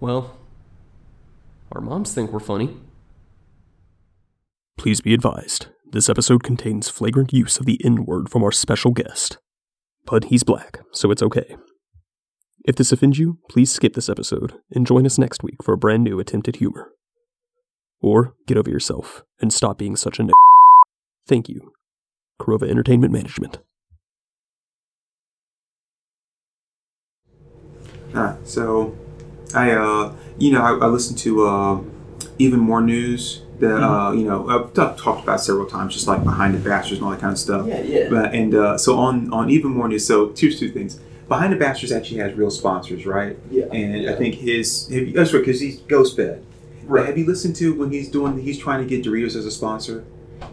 Well, our moms think we're funny. Please be advised, this episode contains flagrant use of the N word from our special guest. But he's black, so it's okay. If this offends you, please skip this episode and join us next week for a brand new attempt at humor. Or get over yourself and stop being such a n- Thank you. Corova Entertainment Management. Ah, so I, uh, you know, I, I listened to uh, even more news that uh, you know I've talked about several times, just like behind the bastards and all that kind of stuff. Yeah, yeah. But, and uh, so on on even more news. So here's two things. Behind the bastards actually has real sponsors, right? Yeah. And I think his you- that's right because he's GhostBed. Right. Have you listened to when he's doing? He's trying to get Doritos as a sponsor.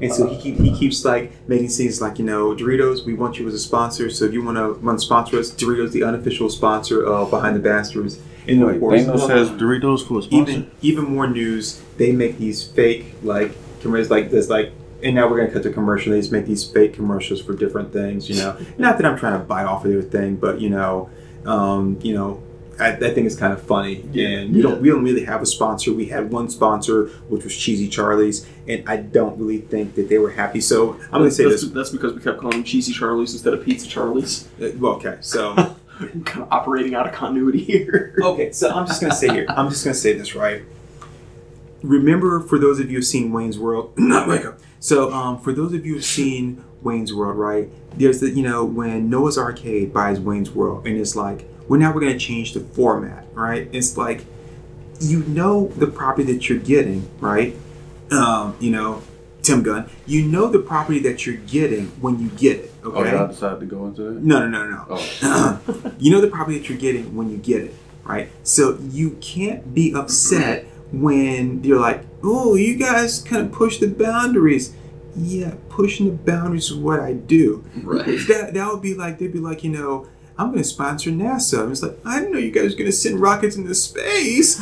And so he, keep, he keeps like making things like you know Doritos. We want you as a sponsor. So if you want to want to sponsor us, Doritos the unofficial sponsor of Behind the Bastards. And of Wait, course, Thanos has Doritos for a sponsor. even even more news. They make these fake like commercials like this like. And now we're gonna cut to commercial. They just make these fake commercials for different things. You know, not that I'm trying to bite off of their thing, but you know, um, you know, I, I think it's kind of funny. and we don't we don't really have a sponsor. We had one sponsor, which was Cheesy Charlie's, and I don't really think that they were happy. So I'm gonna say that's, this. That's because we kept calling them Cheesy Charlies instead of Pizza Charlies. uh, Well, okay, so kind of operating out of continuity here. okay, so I'm just gonna say here. I'm just gonna say this right. Remember, for those of you who've seen Wayne's World, not wake up. So, um, for those of you who've seen Wayne's World, right? There's the you know when Noah's Arcade buys Wayne's World, and it's like, well, now we're gonna change the format, right? It's like, you know the property that you're getting, right? Um, you know, Tim Gunn, you know the property that you're getting when you get it. Oh, Okay. y'all decided to go into that? No, no, no, no. Oh. you know the property that you're getting when you get it, right? So you can't be upset when you're like, oh, you guys kind of push the boundaries. Yeah, pushing the boundaries is what I do. Right. That that would be like they'd be like, you know, I'm going to sponsor NASA. And it's like I didn't know you guys were going to send rockets into space.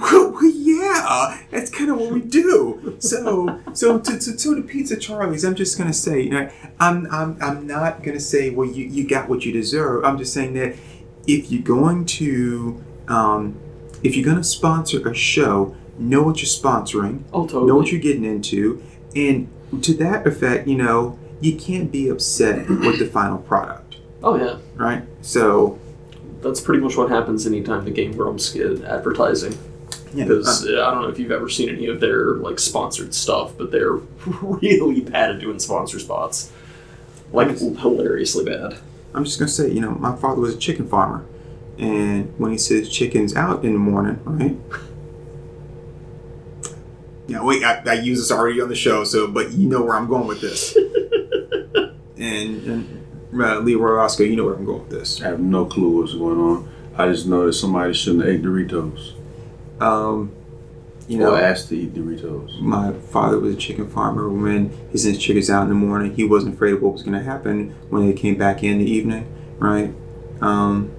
And It's like, well, yeah, that's kind of what we do. So, so to, to, to the Pizza Charlie's, I'm just going to say, you know, I'm, I'm, I'm not going to say, well, you, you got what you deserve. I'm just saying that if you're going to, um, if you're going to sponsor a show, know what you're sponsoring Oh, totally. know what you're getting into, and to that effect, you know, you can't be upset with the final product, oh, yeah. right? So, That's pretty much what happens anytime the Game Grumps get advertising. Yeah, Because uh, I don't know if you've ever seen any of their like sponsored stuff, but they're really bad at doing sponsor spots. Like hilariously bad. I'm just gonna say, you know, my father was a chicken farmer, and when he says chickens out in the morning, right? Yeah, wait, I, I use this already on the show, so but you know where I'm going with this. and and uh, Leroy Oscar, you know where I'm going with this. I have no clue what's going on. I just know that somebody shouldn't have ate Doritos. Um, you know, or asked to eat Doritos. my father was a chicken farmer. When he sent his chickens out in the morning, he wasn't afraid of what was going to happen when they came back in the evening, right? Um,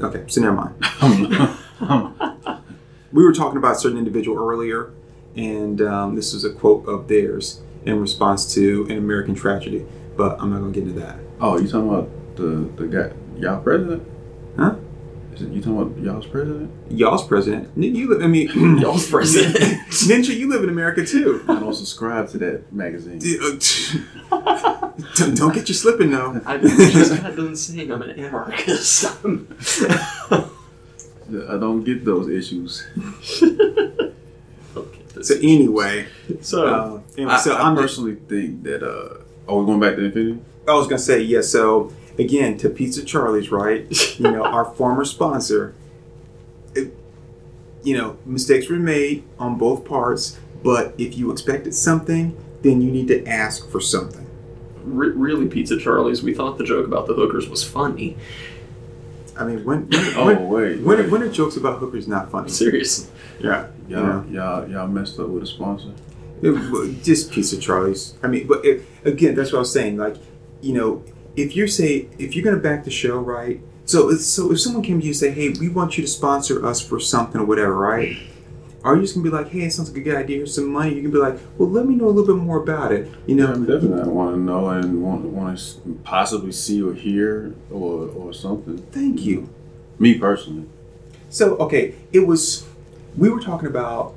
okay, so never mind. We were talking about a certain individual earlier, and um, this is a quote of theirs in response to an American tragedy, but I'm not going to get into that. oh, you talking about the the guy, y'all president? Huh? Is it, you talking about y'all's president? Y'all's president. N- You, li- I mean, Y'all's president. Ninja, you live in America too. I don't subscribe to that magazine. Uh, don't, don't get you slipping though. I just got done saying I'm an anarchist. I don't get those issues. Okay, So anyway, so uh, anyway, I, so I I'm personally think that. uh Oh, we're going back to Infinity. I was gonna say yeah. So again, to Pizza Charlie's, right? You know, our former sponsor. It, you know, mistakes were made on both parts, but if you expected something, then you need to ask for something. re- really, Pizza Charlie's. We thought the joke about the hookers was funny. I mean, when when Oh when, wait, when, wait. when are jokes about hookers not funny? Seriously. Yeah, y'all, y'all, y'all messed up with a sponsor. It- just Pizza Charlie's. I mean, but it, again, that's what I was saying. Like, you know, if you say if you're gonna back the show, right? So, so if someone came to you and say, "Hey, we want you to sponsor us for something or whatever," right? Are you just gonna be like, "Hey, it sounds like a good idea. Here's some money." You can be like, "Well, let me know a little bit more about it." You know, I'm definitely want to know and want want to possibly see or hear or or something. thank you. Me personally. So okay, it was. We were talking about.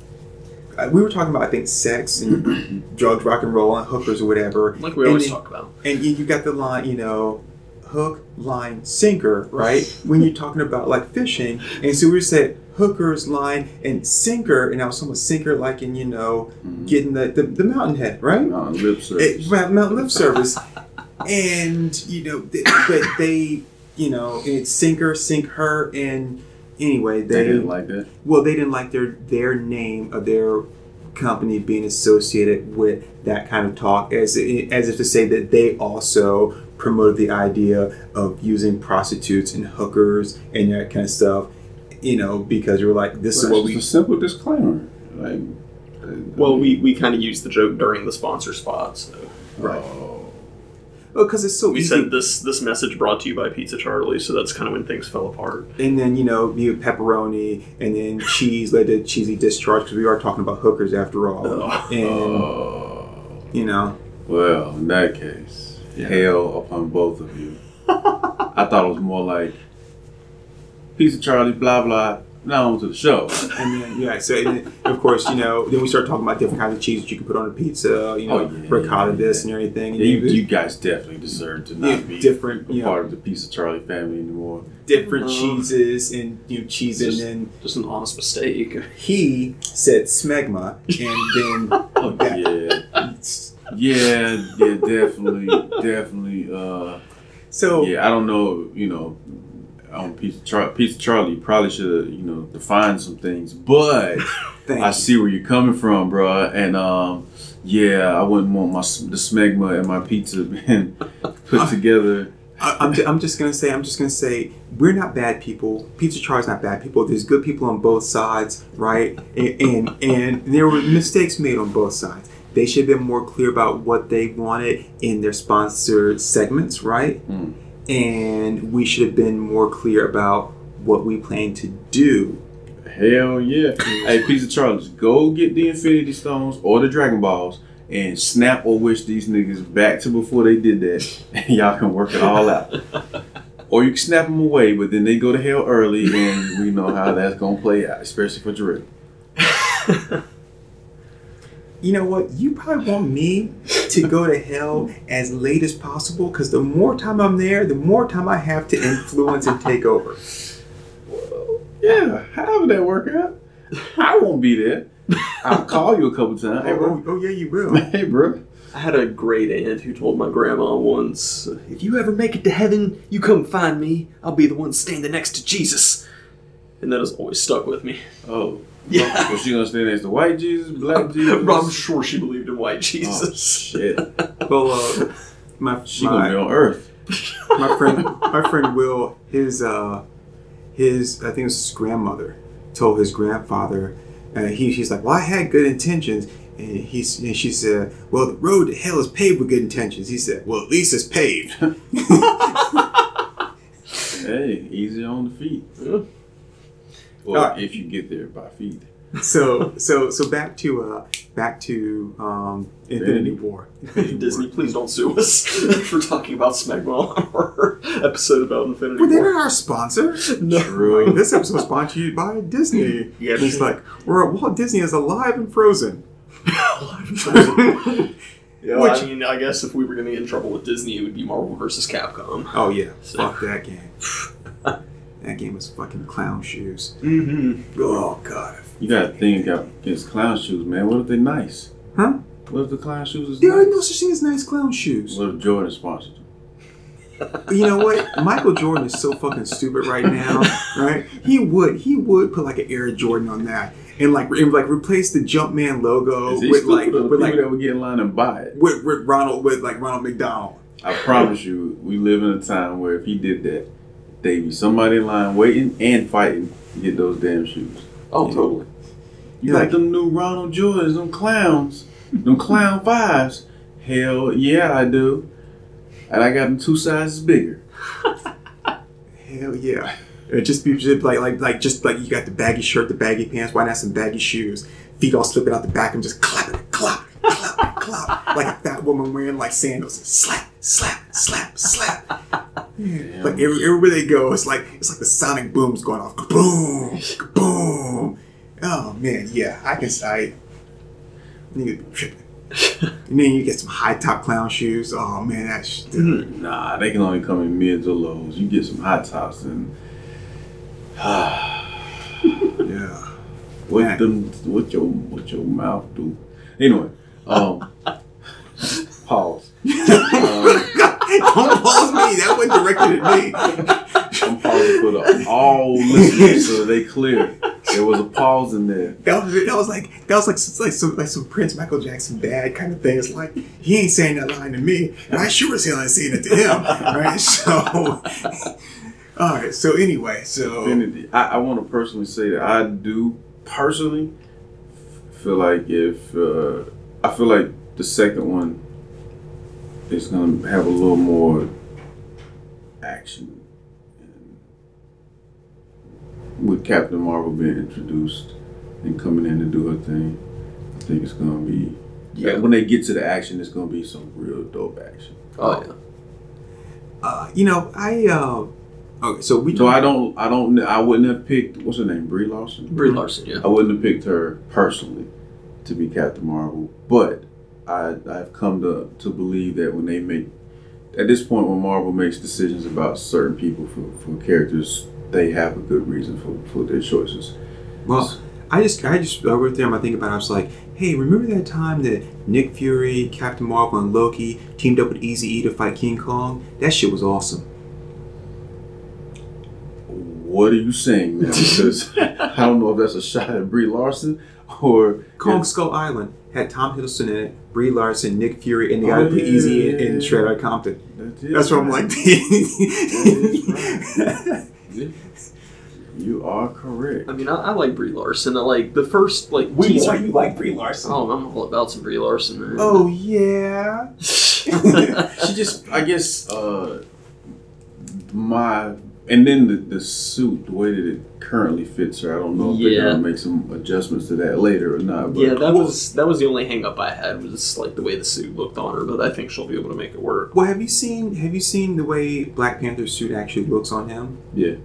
Uh, we were talking about I think sex and drugs, rock and roll, and hookers or whatever. Like we And always then- talk about. And you, you got the line, you know, hook, line, sinker, right? when you're talking about like fishing, and so we said hookers, line, and sinker, and I was talking about sinker like in you know getting the the, the mountain head, right? Uh, lip service. It, Mount Mount Lip Service, and you know, th- but they, you know, it's sinker, sink her, and anyway, they they, didn't like that. well, they didn't like their their name of their company being associated with that kind of talk, as as if to say that they also promoted the idea of using prostitutes and hookers and that kind of stuff. You know, because you were like, this is what we a simple disclaimer. Like, uh, Well, we, we kind of used the joke during the sponsor spot. So right. Oh, because it's so we easy. said this this message brought to you by Pizza Charlie. So that's kind of when things fell apart. and then you know you have pepperoni and then cheese led to cheesy discharge because we are talking about hookers after all Oh. and oh. you know Well, in that case, Yeah. hail upon both of you. I thought it was more like Pizza Charlie, blah blah. Now on to the show. and then yeah so and then, of course you know then we start talking about different kinds of cheese that you can put on a pizza you know Oh, yeah, ricotta yeah, this yeah. and everything Yeah, you, you guys definitely deserve to not Yeah, be different, a you part know. of the Pizza Charlie family anymore. different Uh, cheeses and you know cheese just- and then Just an honest mistake. he said smegma and then Oh yeah, yeah, yeah, definitely, definitely. Uh, so yeah, I don't know, you know, on Pizza, Char- Pizza Charlie, you probably should have, you know, defined some things, but I you. see where you're coming from, bro. And um, yeah, I wouldn't want my the smegma and my pizza being put together. I- I'm, I'm just gonna say I'm just gonna say we're not bad people. Pizza Charlie's not bad people. There's good people on both sides, right? And and, and there were mistakes made on both sides. They should have been more clear about what they wanted in their sponsored segments, right? Mm. And we should have been more clear about what we plan to do. Hell yeah! hey, Pizza Charlie, just go get the Infinity Stones or the Dragon Balls and snap or wish these niggas back to before they did that, and y'all can work it all out. Or you can snap them away, but then they go to hell early, and we know how that's gonna play out, especially for Drake. You know what? You probably want me to go to hell as late as possible because the more time I'm there, the more time I have to influence and take over. Yeah, however that work out, I won't be there. I'll call you a couple times. Hey, bro. Oh, oh yeah, you will. Hey, bro. I had a great aunt who told my grandma once, "If you ever make it to heaven, you come find me. I'll be the one standing next to Jesus." And that has always stuck with me. Oh, Yeah. Was she gonna stand next to white Jesus, black Jesus? I'm sure she believed in white Oh, Jesus. shit. Well, uh, my She gonna be on Earth. my friend my friend Will his uh his I think it was his grandmother told his grandfather uh, he she's like well I had good intentions and he's and she said well the road to hell is paved with good intentions he said well at least it's paved Hey, easy on the feet. Yeah. Well, Alright. if you get there by feet. so so so back to uh back to um Infinity War Infinity Disney, War. please don't sue us for talking about Smegma or episode about Infinity War. well they're not our sponsor True. this episode is sponsored by Disney Yeah, And it's sure. like where Walt Disney is alive and frozen Yeah, Which- I mean, I guess if we were going to get in trouble with Disney, it would be Marvel versus Capcom. Oh yeah, So- fuck that game. that game was fucking clown shoes. Mm-hmm. Oh god. You gotta think out against clown shoes, man. What if they're nice? Huh? What if the clown shoes is There are no nice? such thing as nice clown shoes. What if Jordan sponsored them? You know what? Michael Jordan is so fucking stupid right now, right? He would he would put like an Air Jordan on that and like and like replace the Jumpman logo Is he with like with people like that would get in line and buy it? with, with Ronald with like Ronald McDonald. I promise you, we live in a time where if he did that, there'd be somebody in line waiting and fighting to get those damn shoes. Oh, totally. You Yeah. like them new Ronald Jordans, them clowns, them clown fives? Hell yeah, I do. And I got them two sizes bigger. Hell yeah. It just be just like like like just like you got the baggy shirt, the baggy pants, why not some baggy shoes? Feet all slipping out the back and just clapping, clap, clap, clap. Like a fat woman wearing like sandals. Slap, slap, slap, slap. Like every, everywhere they go, it's like it's like the sonic booms going off. Boom, boom. Oh man, yeah, I can. I nigga be tripping. and then you get some high top clown shoes. Oh man, that's Nah, they can only come in mids or lows. You get some high tops and yeah. what them what your what your mouth do. Anyway, um pause. Um, Don't pause me. That wasn't directed at me. I'm pausing for the all listeners so they clear. There was a pause in there. That was that was like that was like some- like some like some Prince Michael Jackson bad kind of thing. It's like he ain't saying that line to me, and I sure as hell ain't saying it to him. Right? So, all right. So anyway, so Infinity. I, I want to personally say that I do personally feel like if uh, I feel like the second one is gonna have a little more action and with Captain Marvel being introduced and coming in to do her thing. I think it's gonna be Yeah. when they get to the action, it's gonna be some real dope action. Oh yeah. uh, you know I uh, okay. So we So I don't, I don't, I wouldn't have picked what's her name, Brie Larson. Brie Larson, yeah. I wouldn't have picked her personally to be Captain Marvel, but I I've come to to believe that when they make at this point when Marvel makes decisions about certain people for, for characters, they have a good reason for, for their choices. Well, I just, I just, I wrote down. I think about. it, I was like, hey, remember that time that Nick Fury, Captain Marvel, and Loki teamed up with Easy E to fight King Kong? That shit was awesome. What are you saying now? Because I don't know if that's a shot at Brie Larson or Kong Skull Island had Tom Hiddleston in it, Brie Larson, Nick Fury, and the guy Oh, who played yeah, Eazy yeah, in, in yeah. Straight Outta Compton. That is That's what I'm right. like. Yeah. You are correct. I mean, I, I like Brie Larson. I like the first like Wait, teaser. why you like Brie Larson? Oh, I'm all about some Brie Larson, man. Oh yeah. she just i guess uh my and then the, the suit the way that it currently fits her i don't know if they're gonna make some adjustments to that later or not but yeah, that was that was the only hang up I had was like the way the suit looked on her, but I think she'll be able to make it work. Well, have you seen have you seen the way Black Panther's suit actually looks on him? yeah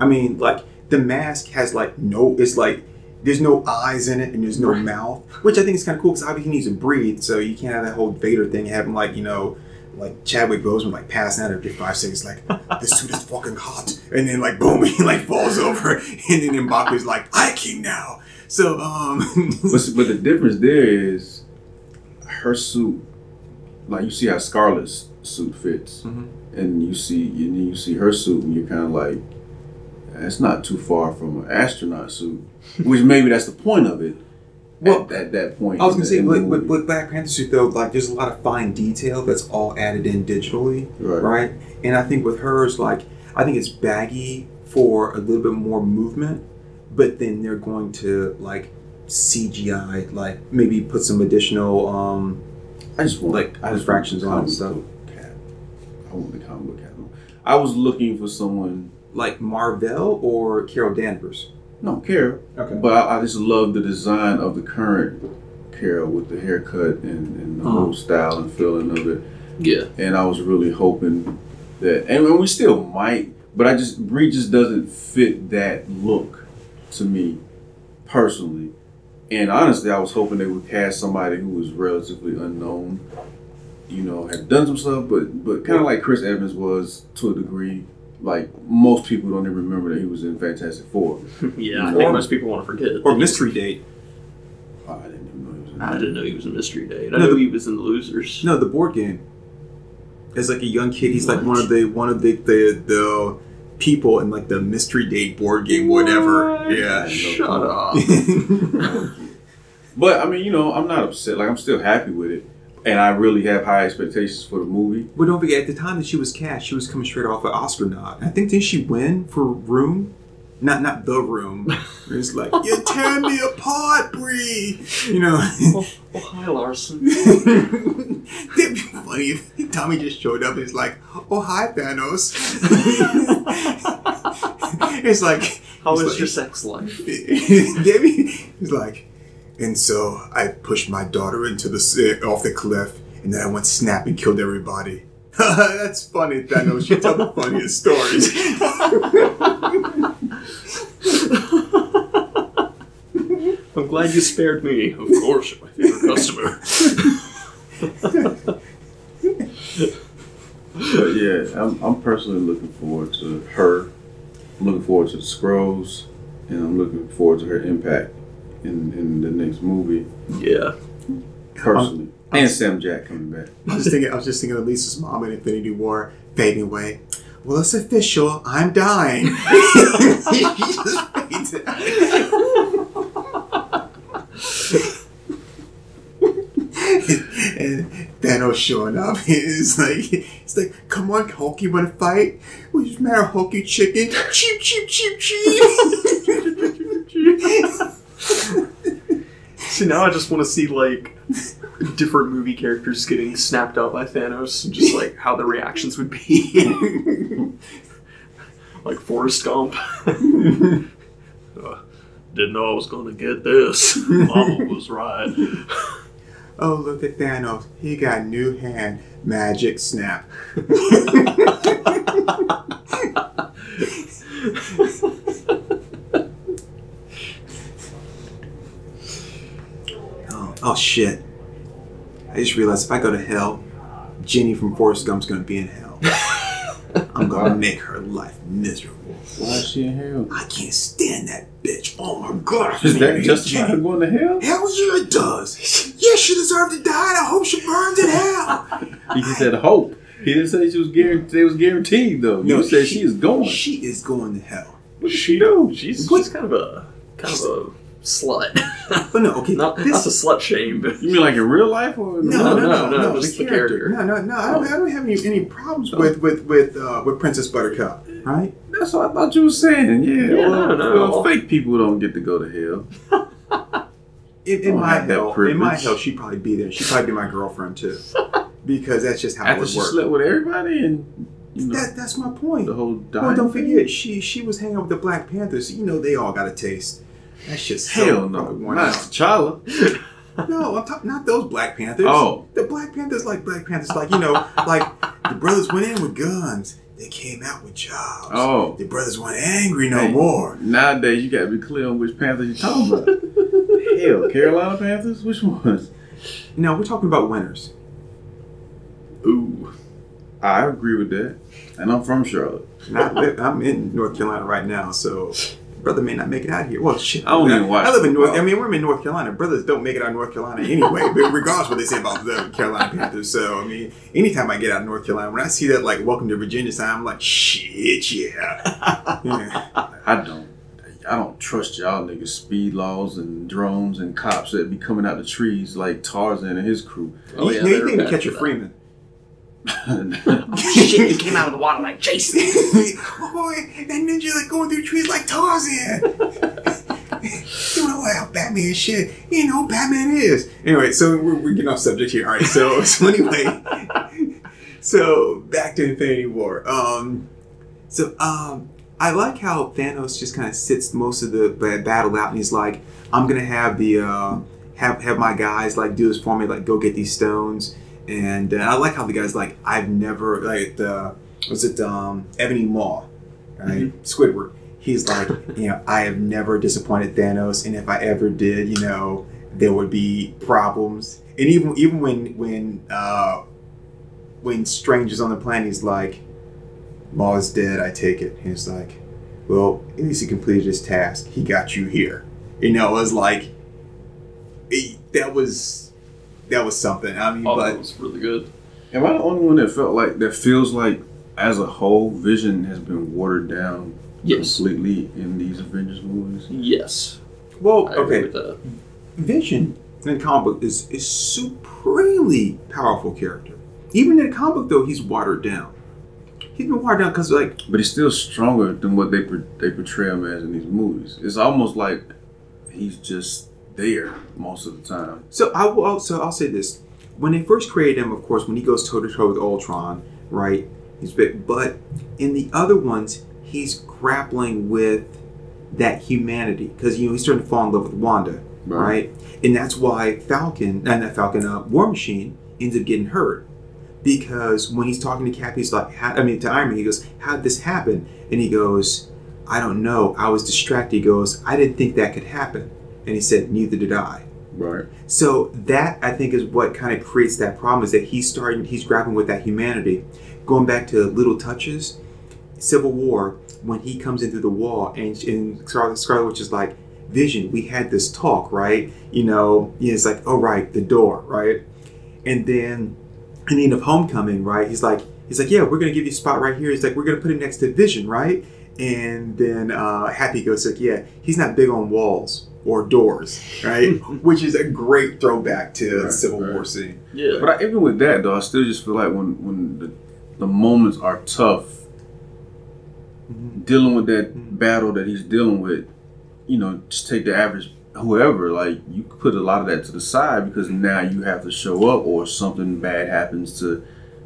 I mean, like the mask has like no, it's like there's no eyes in it and there's no Right. mouth, which I think is kind of cool because obviously he needs to breathe, so you can't have that whole Vader thing, have him like you know, like Chadwick Boseman like passing out every five seconds, like this suit is fucking hot, and then like boom, he like falls over, and then M'Baku's like I king now. So um, but, but the difference there is her suit like you see how scarlett's suit fits Mhm. and you see and then you see her suit and you're kind of like it's not too far from an astronaut suit which maybe that's the point of it Well, at, at that point I was gonna say with, with, with Black Panther suit though, like there's a lot of fine detail that's all added in digitally. right. right? And I think with hers, like, I think it's baggy for a little bit more movement, but then they're going to like CGI, like maybe put some additional. um I just want like, I just fractions on stuff. Cap. I want the comic book Cap. I was looking for someone. like Marvel or Carol Danvers. No, Carol. Okay. But I, I just love the design of the current Carol with the haircut and, and the Uh-huh. whole style and feeling of it. Yeah. And I was really hoping that, and we still might, but I just Brie just doesn't fit that look to me personally. And honestly, I was hoping they would cast somebody who was relatively unknown. You know, had done some stuff, but but kind of like Chris Evans was to a degree. Like most people don't even remember that he was in Fantastic Four. Yeah, I think most people want to forget. Or Mystery Date. Oh, I didn't even know he was in I didn't know he was in Mystery Date. I No, knew the- he was in The Losers. No, the board game. As like a young kid, he's like one of the one of the the, the people in like the Mystery Date board game, whatever. What? Yeah. Shut up. But I mean, you know, I'm not upset. Like I'm still happy with it, and I really have high expectations for the movie. But don't forget, at the time that she was cast, she was coming straight off an Oscar nod. I think didn't she win for Room? Not not the Room. It's like you tear me apart, Brie. You know. oh, oh, hi, Larson. It'd be funny if Tommy just showed up and it's like, "Oh hi, Thanos." it's like, How it's is like- your sex life? Debbie, he's like, and so I pushed my daughter into the s- eh, off the cliff, and then I went snap and killed everybody. That's funny, Thanos. You tell the funniest stories. I'm glad you spared me. Of course, you're my favorite customer. But yeah, I'm, I'm personally looking forward to her. I'm looking forward to the Skrulls, and I'm looking forward to her impact in, in the next movie. yeah. Personally, and Sam Jack coming back. I was just thinking. I was just thinking of Lisa's mom in Infinity War fading away. Well, it's official. I'm dying. he just and Thanos showing up is like, it's like, come on, Hulk, you want to fight? What's the matter, Hulky chicken? Cheep, cheep, cheep, cheep. See, now I just want to see like different movie characters getting snapped out by Thanos, and just like how the reactions would be. like Forrest Gump. Uh, didn't know I was going to get this. Mama was right. oh, look at Thanos. He got new hand. Magic snap. Oh, shit. I just realized if I go to hell, Jenny from Forrest Gump's gonna be in hell. I'm gonna make her life miserable. Why is she in hell? I can't stand that bitch. Oh my god. Is that hate justify her going to hell? Hell yeah, it does. Yeah, she deserved to die, and I hope she burns in hell. He just said hope. He didn't say she was guaranteed. It was guaranteed though. You said she, is going. She is going to hell. what did she do? She's, What? she's kind of a kind of a slut. But no, okay, not, this- not to slut shame, but You mean like in real life or in No, no, no, no, no, no, just the the character. character. No, no, no. I don't, I don't have any, any problems with with with uh, with Princess Buttercup, right? That's what I thought you were saying. Yeah, Yeah, well, no, no. well, fake people don't get to go to hell. In, in Don't my have that hell, in my hell, she'd probably be there. She'd probably be my girlfriend too, because that's just how After it she works. slept with everybody and you know That, that's my point. the whole Well, don't thing? forget, she she was hanging out with the Black Panthers. So you know they all got a taste. That shit's so Hell no, fucking worn not out. T'Challa. No, I'm talking not those Black Panthers. Oh. the Black Panthers like Black Panthers, like you know, like the brothers went in with guns. They came out with jobs. Oh. the brothers weren't angry no Hey. more. Nowadays, you got to be clear on which Panthers you're talking about. Hell, Carolina Panthers? Which ones? No, we're talking about winners. ooh, I agree with that. And I'm from Charlotte. Not, I'm in North Carolina right now, so brother may not make it out here. Well, shit. I don't even watch I live in North. football. I mean, we're in North Carolina. Brothers don't make it out of North Carolina anyway. but regardless what they say about the Carolina Panthers, so I mean, anytime I get out of North Carolina, when I see that like "Welcome to Virginia" sign, I'm like, shit, yeah. yeah. I don't. I don't trust y'all niggas speed laws and drones and cops that be coming out the trees like Tarzan and his crew. Oh, you, yeah, know, you they're think bad Catcher for Freeman? shit! You came out of the water like Jason. oh, that ninja like going through trees like Tarzan. you know how Batman shit. You know Batman is. Anyway, so we're, we're getting off subject here. All right, so so anyway, so back to Infinity War. Um, so um, I like how Thanos just kind of sits most of the battle out, and he's like, "I'm gonna have the uh, have have my guys like do this for me, like go get these stones." And uh, I like how the guy's like, "I've never like the was it um Ebony Maw, right? Squidward." He's like, you know, I have never disappointed Thanos, and if I ever did, you know, there would be problems. And even even when when uh, when Strange is on the planet, he's like, Maw is dead. I take it. And he's like, well, at least he completed his task. He got you here. You know, it was like it- that was that was something. I mean, Oh, but that was really good. Am I the only one that felt like that feels like as a whole, Vision has been watered down Yes. completely in these Avengers movies? Yes. well, I agree okay. with that. Vision in the comic book is is supremely powerful character. Even in the comic book, though, he's watered down. He's been watered down because, like, But he's still stronger than what they they portray him as in these movies. It's almost like he's just there most of the time. so I will. Also, I'll say this: when they first created him, of course, when he goes toe to toe with Ultron, right? He's bit, but in the other ones, he's grappling with that humanity because you know he's starting to fall in love with Wanda, right? And that's why Falcon, uh, that Falcon, uh, War Machine ends up getting hurt because when he's talking to Cap, he's like, how, I mean, to Iron Man, he goes, "How did this happen?" And he goes, "I don't know. I was distracted." He goes, "I didn't think that could happen," and he said, "Neither did I." Right. So that I think is what kind of creates that problem is that he's starting, he's grappling with that humanity. Going back to little touches, Civil War, when he comes in through the wall and, and Scarlet, Scarlet Witch is like, Vision, we had this talk, right? You know, it's like, oh right, the door, right? And then in the end of Homecoming, right? He's like, he's like, yeah, we're gonna give you a spot right here. He's like, we're gonna put it next to Vision, right? And then uh, Happy goes like, yeah, he's not big on walls or doors, right? Which is a great throwback to the Right, Civil right. War scene. Yeah. But I, even with that though, I still just feel like when when the, the moments are tough, Mhm. dealing with that battle that he's dealing with, you know, just take the average whoever, like you put a lot of that to the side because now you have to show up or something bad happens to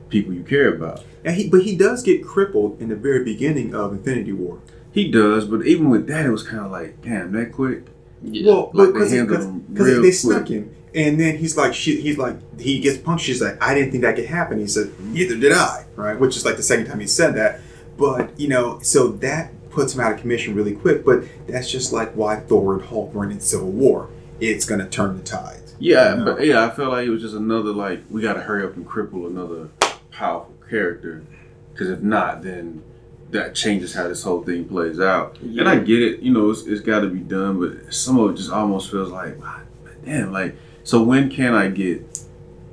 people you care about. And he, but he does get crippled in the very beginning of Infinity War. He does, but even with that, it was kind of like, damn, that quick. Yeah. Well, Like, they because handled him because real they quick. stuck him, and then he's like, she, he's like, he gets punched. She's like, I didn't think that could happen. He said, neither did I. Right, which is like the second time he said that. But you know, so that puts him out of commission really quick. But that's just like why Thor and Hulk weren't in Civil War. It's gonna turn the tides. Yeah, No. but yeah, I felt like it was just another like we got to hurry up and cripple another powerful character because if not, then that changes how this whole thing plays out. And I get it, you know, it's, it's got to be done, but some of it just almost feels like, "Ah, damn, like so when can I get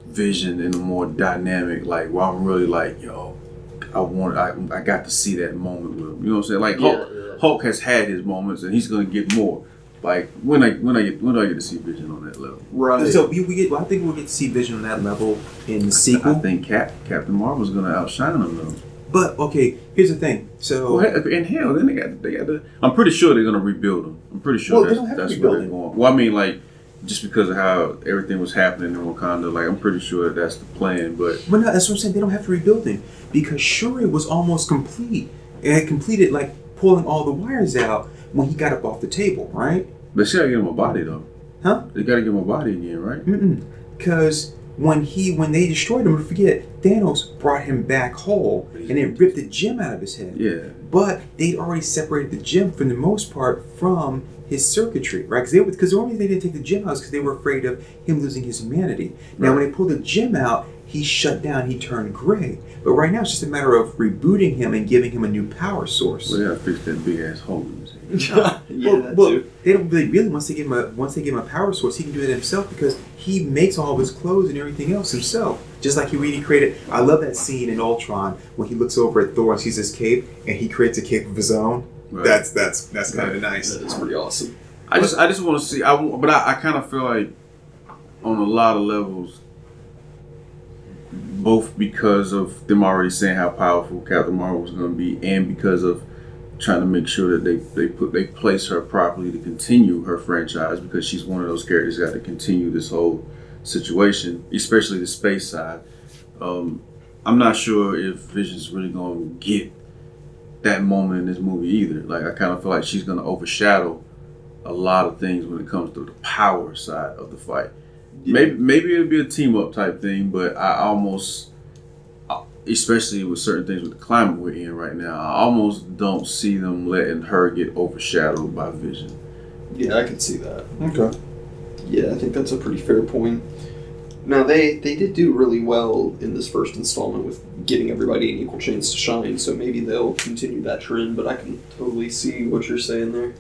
Vision in a more dynamic, like where I'm really like, yo, I want, I, I got to see that moment with him. You know what I'm saying? Like Hulk, Yeah, yeah. Hulk has had his moments, and he's gonna get more. Like when I when I get when do I get to see Vision on that level? Right. So we, we get. Well, I think we'll get to see Vision on that level in the sequel. I sequel. think Cap Captain Marvel's gonna outshine him though. But okay, here's the thing. So Well, and hell, then they got they got the. I'm pretty sure they're gonna rebuild them. I'm pretty sure Well, they that's, don't have to that's where rebuild they're going. Well, I mean, like just because of how everything was happening in Wakanda, like I'm pretty sure that's the plan. But But no, that's what I'm saying. They don't have to rebuild him because Shuri was almost complete. It had completed like pulling all the wires out when he got up off the table, right? but she gotta give him a body though. Huh? They gotta give him a body again, right? Mm-mm. Because when he when they destroyed him, forget Thanos brought him back whole and then ripped the gem out of his head. Yeah. But they'd already separated the gem for the most part from his circuitry, right? Because the only reason they didn't take the gem out is because they were afraid of him losing his humanity. Now, Right. when they pulled the gem out, he shut down. He turned gray. But right now, it's just a matter of rebooting him and giving him a new power source. Well, they gotta fix that big ass hole. In his head. yeah, well, well, they don't really really once they give him a once they give him a power source, he can do it himself because he makes all of his clothes and everything else himself. Just like he really created. I love that scene in Ultron when he looks over at Thor and sees his cape and he creates a cape of his own. Right. That's that's that's kind of nice. That is pretty awesome. I just I just want to see. I but I, I kind of feel like on a lot of levels, both because of them already saying how powerful Captain Marvel was going to be, and because of trying to make sure that they they put they place her properly to continue her franchise because she's one of those characters that got to continue this whole situation, especially the space side. Um, I'm not sure if Vision's really going to get that moment in this movie either. Like I kind of feel like she's going to overshadow a lot of things when it comes to the power side of the fight. Maybe maybe it'll be a team up type thing, but I almost, especially with certain things with the climate we're in right now, I almost don't see them letting her get overshadowed by Vision. Yeah, I can see that. Okay. Yeah, I think that's a pretty fair point. Now they they did do really well in this first installment with getting everybody an equal chance to shine, so maybe they'll continue that trend. But I can totally see what you're saying there.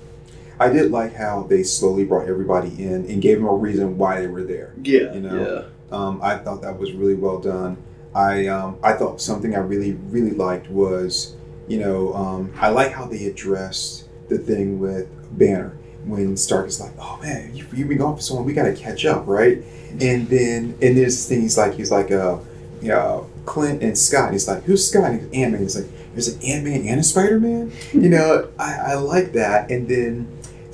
I did like how they slowly brought everybody in and gave them a reason why they were there. Yeah, You know? Um, I thought that was really well done. I um, I thought something I really really liked was, you know, um, I like how they addressed the thing with Banner when Stark is like, "Oh man, you you've been gone for so long, we got to catch up, right?" And then and there's this thing he's like he's like uh, yeah, Clint and Scott. He's like, "Who's Scott?" And Ant Man. He's like, "There's an Ant Man and a Spider Man." you know, I, I like that. And then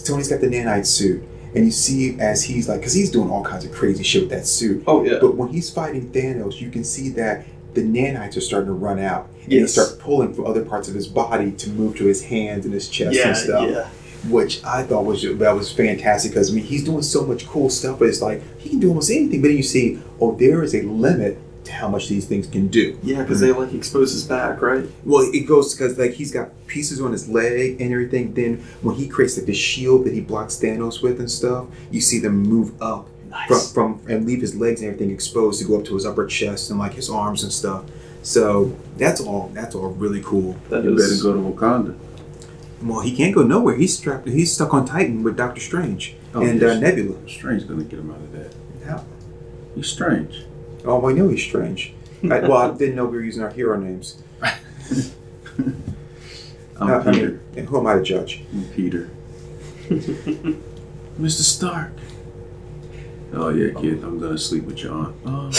Tony's got the nanite suit. And you see as he's like, because he's doing all kinds of crazy shit with that suit. Oh yeah. But when he's fighting Thanos, you can see that the nanites are starting to run out. And they start pulling from other parts of his body to move to his hands and his chest yeah, and stuff. yeah. Which I thought was that was fantastic because I mean he's doing so much cool stuff, but it's like he can do almost anything. But then you see, oh, there is a limit how much these things can do. Yeah, because they like expose his back, right? Well, it goes because like he's got pieces on his leg and everything. Then when he creates like the shield that he blocks Thanos with and stuff, you see them move up Nice. from, from and leave his legs and everything exposed to go up to his upper chest and like his arms and stuff. So that's all. That's all really cool. That You better is- go to Wakanda. Well, he can't go nowhere. He's strapped. He's stuck on Titan with Doctor Strange Oh, and yes. uh, Nebula. Strange gonna get him out of that. How? He's strange. Oh, I know he's strange. I, well, I didn't know we were using our hero names. I'm Uh, I Peter. mean, and who am I to judge? I'm Peter. Mr. Stark. Oh yeah, kid. I'm gonna sleep with your aunt. Oh.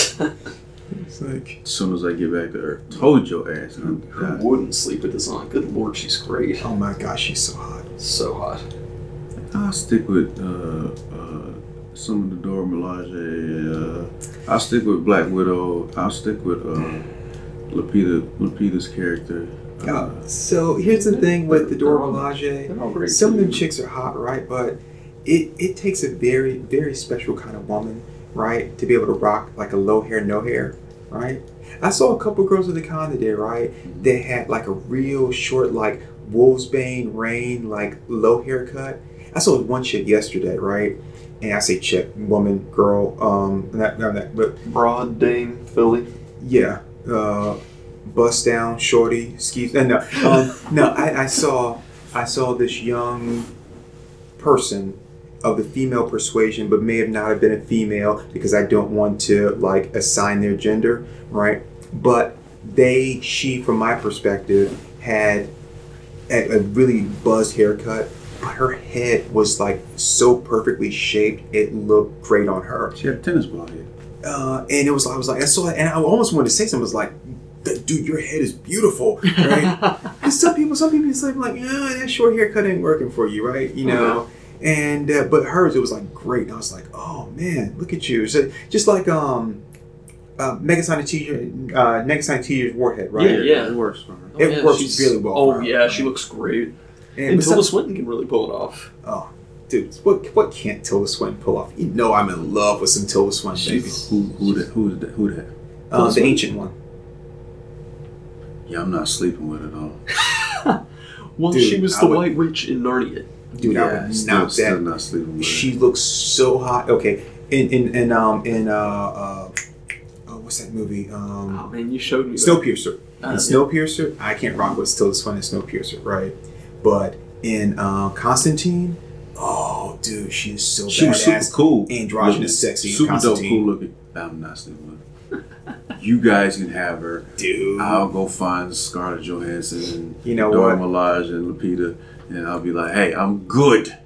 It's like, As soon as I get back to Earth, told your ass not to Who die. wouldn't sleep with his aunt? Good lord, she's great. oh my gosh, she's so hot. So hot. I'll stick with uh, uh, some of the Dora Milaje. Uh, I'll stick with Black Widow. I'll stick with uh, Lupita, Lupita's character. Uh, Uh, so here's the thing with the Dora Milaje. They're all great. Some of them chicks are hot, right? But it it takes a very very special kind of woman, right, to be able to rock like a low hair, no hair, right? I saw a couple girls at the con today, right? They had like a real short, like Wolfsbane Rahne, like low haircut. I saw one chick yesterday, right? And I say chick, woman, girl, um, not, not that, but Broad Dame Philly. yeah, uh, bust down, shorty, skis. Uh, no, um, no. I, I saw, I saw this young person of the female persuasion, but may have not have been a female because I don't want to like assign their gender, right? But they, she, from my perspective, had a, a really buzzed haircut. But her head was like so perfectly shaped; it looked great on her she had a tennis ball head. uh, and it was I was like I saw it and I almost wanted to say something. I was like, dude, your head is beautiful, right? Because some people, some people say like, yeah, that short haircut ain't working for you, right? You know. And uh, but hers, it was like great. And I was like, oh man, look at you. So just like um, uh, Megasonic teacher, uh, Megasonic teacher's warhead, right? Yeah, yeah. it works for her. Oh, It yeah, works really well Oh for her. yeah, she looks great. And, And Tilda Swinton can really pull it off. oh, dude, what what can't Tilda Swinton pull off? You know, I'm in love with some Tilda Swinton, baby. She's- Who who that? Who's that? Who that? Uh, the Swinton? ancient one. Yeah, I'm not sleeping with it all. Well, Dude, she was the would- White Witch in Narnia. Dude, I yeah, would still, not still that. not sleeping with She it. looks so hot. Okay, in in, in um in uh, uh oh, what's that movie? Oh Um, man, you showed me. that. Snowpiercer. Uh, in Snowpiercer, I can't rock with still as fun as Snowpiercer, right? But in uh, Constantine, oh dude, she is so She was super cool. androgynous, looking. sexy Super dope, cool looking. I'm not sleeping with. You guys can have her. Dude, I'll go find Scarlett Johansson and You know Dora what? Milaje and Lupita, and I'll be like, "Hey, I'm good.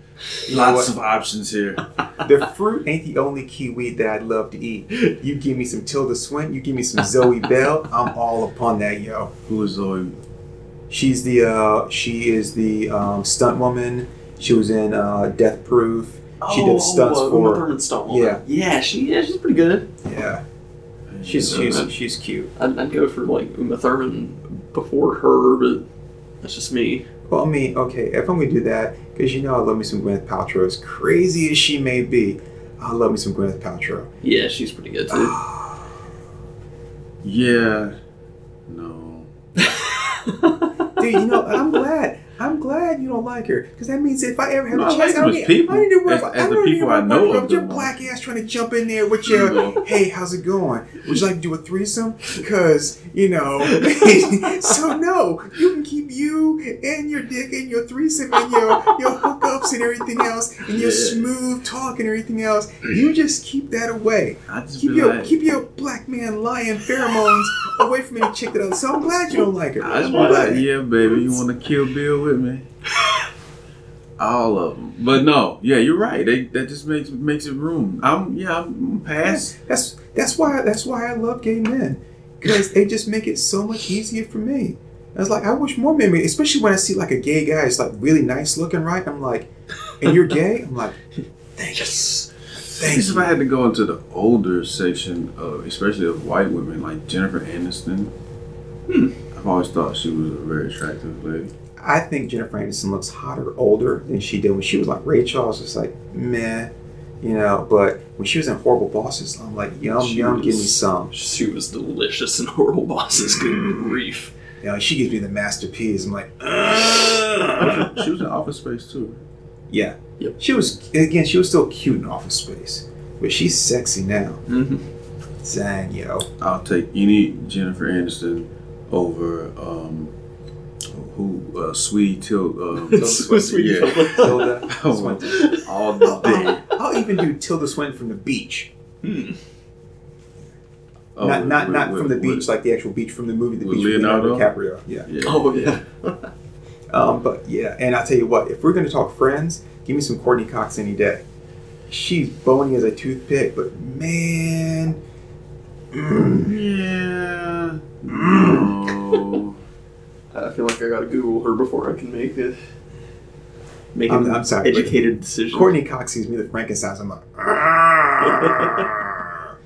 You Lots of options here." the fruit ain't the only kiwi that I'd love to eat. You give me some Tilda Swinton, you give me some Zoe Bell, I'm all upon that, yo. Who is Zoe? She's the uh, she is the um, stunt woman. She was in uh, Death Proof. She oh, did stunts uh, for Uma Thurman stunt woman. Yeah. yeah, she yeah she's pretty good. yeah. She's Yeah. she's she's cute. I'd, I'd go for like Uma Thurman before her, but that's just me. Well, I mean, okay, if I'm gonna do that, because you know I love me some Gwyneth Paltrow. As crazy as she may be, I love me some Gwyneth Paltrow. Yeah, she's pretty good too. Yeah. No. Dude, you know, I'm glad. I'm glad you don't like her because that means if I ever have No, a I chance, like I don't, need, people. I need to worry As- about. as I don't need to people worry I know about your black ass trying to jump in there with your. Hey, how's it going? Would you like to do a threesome? Because you know. so no, you can keep you and your dick and your threesome and your your hookups and everything else and your Yeah. smooth talk and everything else. You just keep that away. I just Keep your like, keep your black man lying pheromones away from any chick that I. So I'm glad you don't like her. I just I'm like, yeah, baby, you want to kill Bill with me? All of them, but no, yeah, you're right. They, that just makes makes it room. I'm yeah, I'm past. That's that's why that's why I love gay men because they just make it so much easier for me. I was like, I wish more men, especially when I see like a gay guy, it's like really nice looking, right? I'm like, and you're gay. I'm like, thank you, thank If I had to go into the older section, of, especially of white women like Jennifer Aniston, Hmm. I've always thought she was a very attractive lady. I think Jennifer Anderson looks hotter older than she did when she was like Rachel. I was just like, meh, You know, but when she was in Horrible Bosses, I'm like, yum, She yum, give me some. She was delicious in horrible bosses. Good grief. You know, she gives me the masterpiece. I'm like, "Ugh." She was in Office Space too. yeah. Yep. She was, again, she was still cute in Office Space, but she's sexy now. Mm-hmm. Dang, yo. I'll take any Jennifer Anderson over um, who uh, Sweet Till um, Sweet yeah. Tilda Oh, Swinton. all day. I'll even do Tilda Swinton from the beach. Hmm. Oh, not not, with- not with- from the with- beach, like the actual beach from the movie, The with Beach with Leonardo Leonardo? DiCaprio. Yeah. Yeah. Oh yeah. Um, but yeah, and I'll tell you what, if we're going to talk friends, give me some Courteney Cox any day. She's bony as a toothpick, but man. mm, Yeah. No. I feel like I gotta Google her before I can make it. Make an I'm sorry, educated decision. Courteney Cox gives me the Frankenstein. I'm like, "Argh."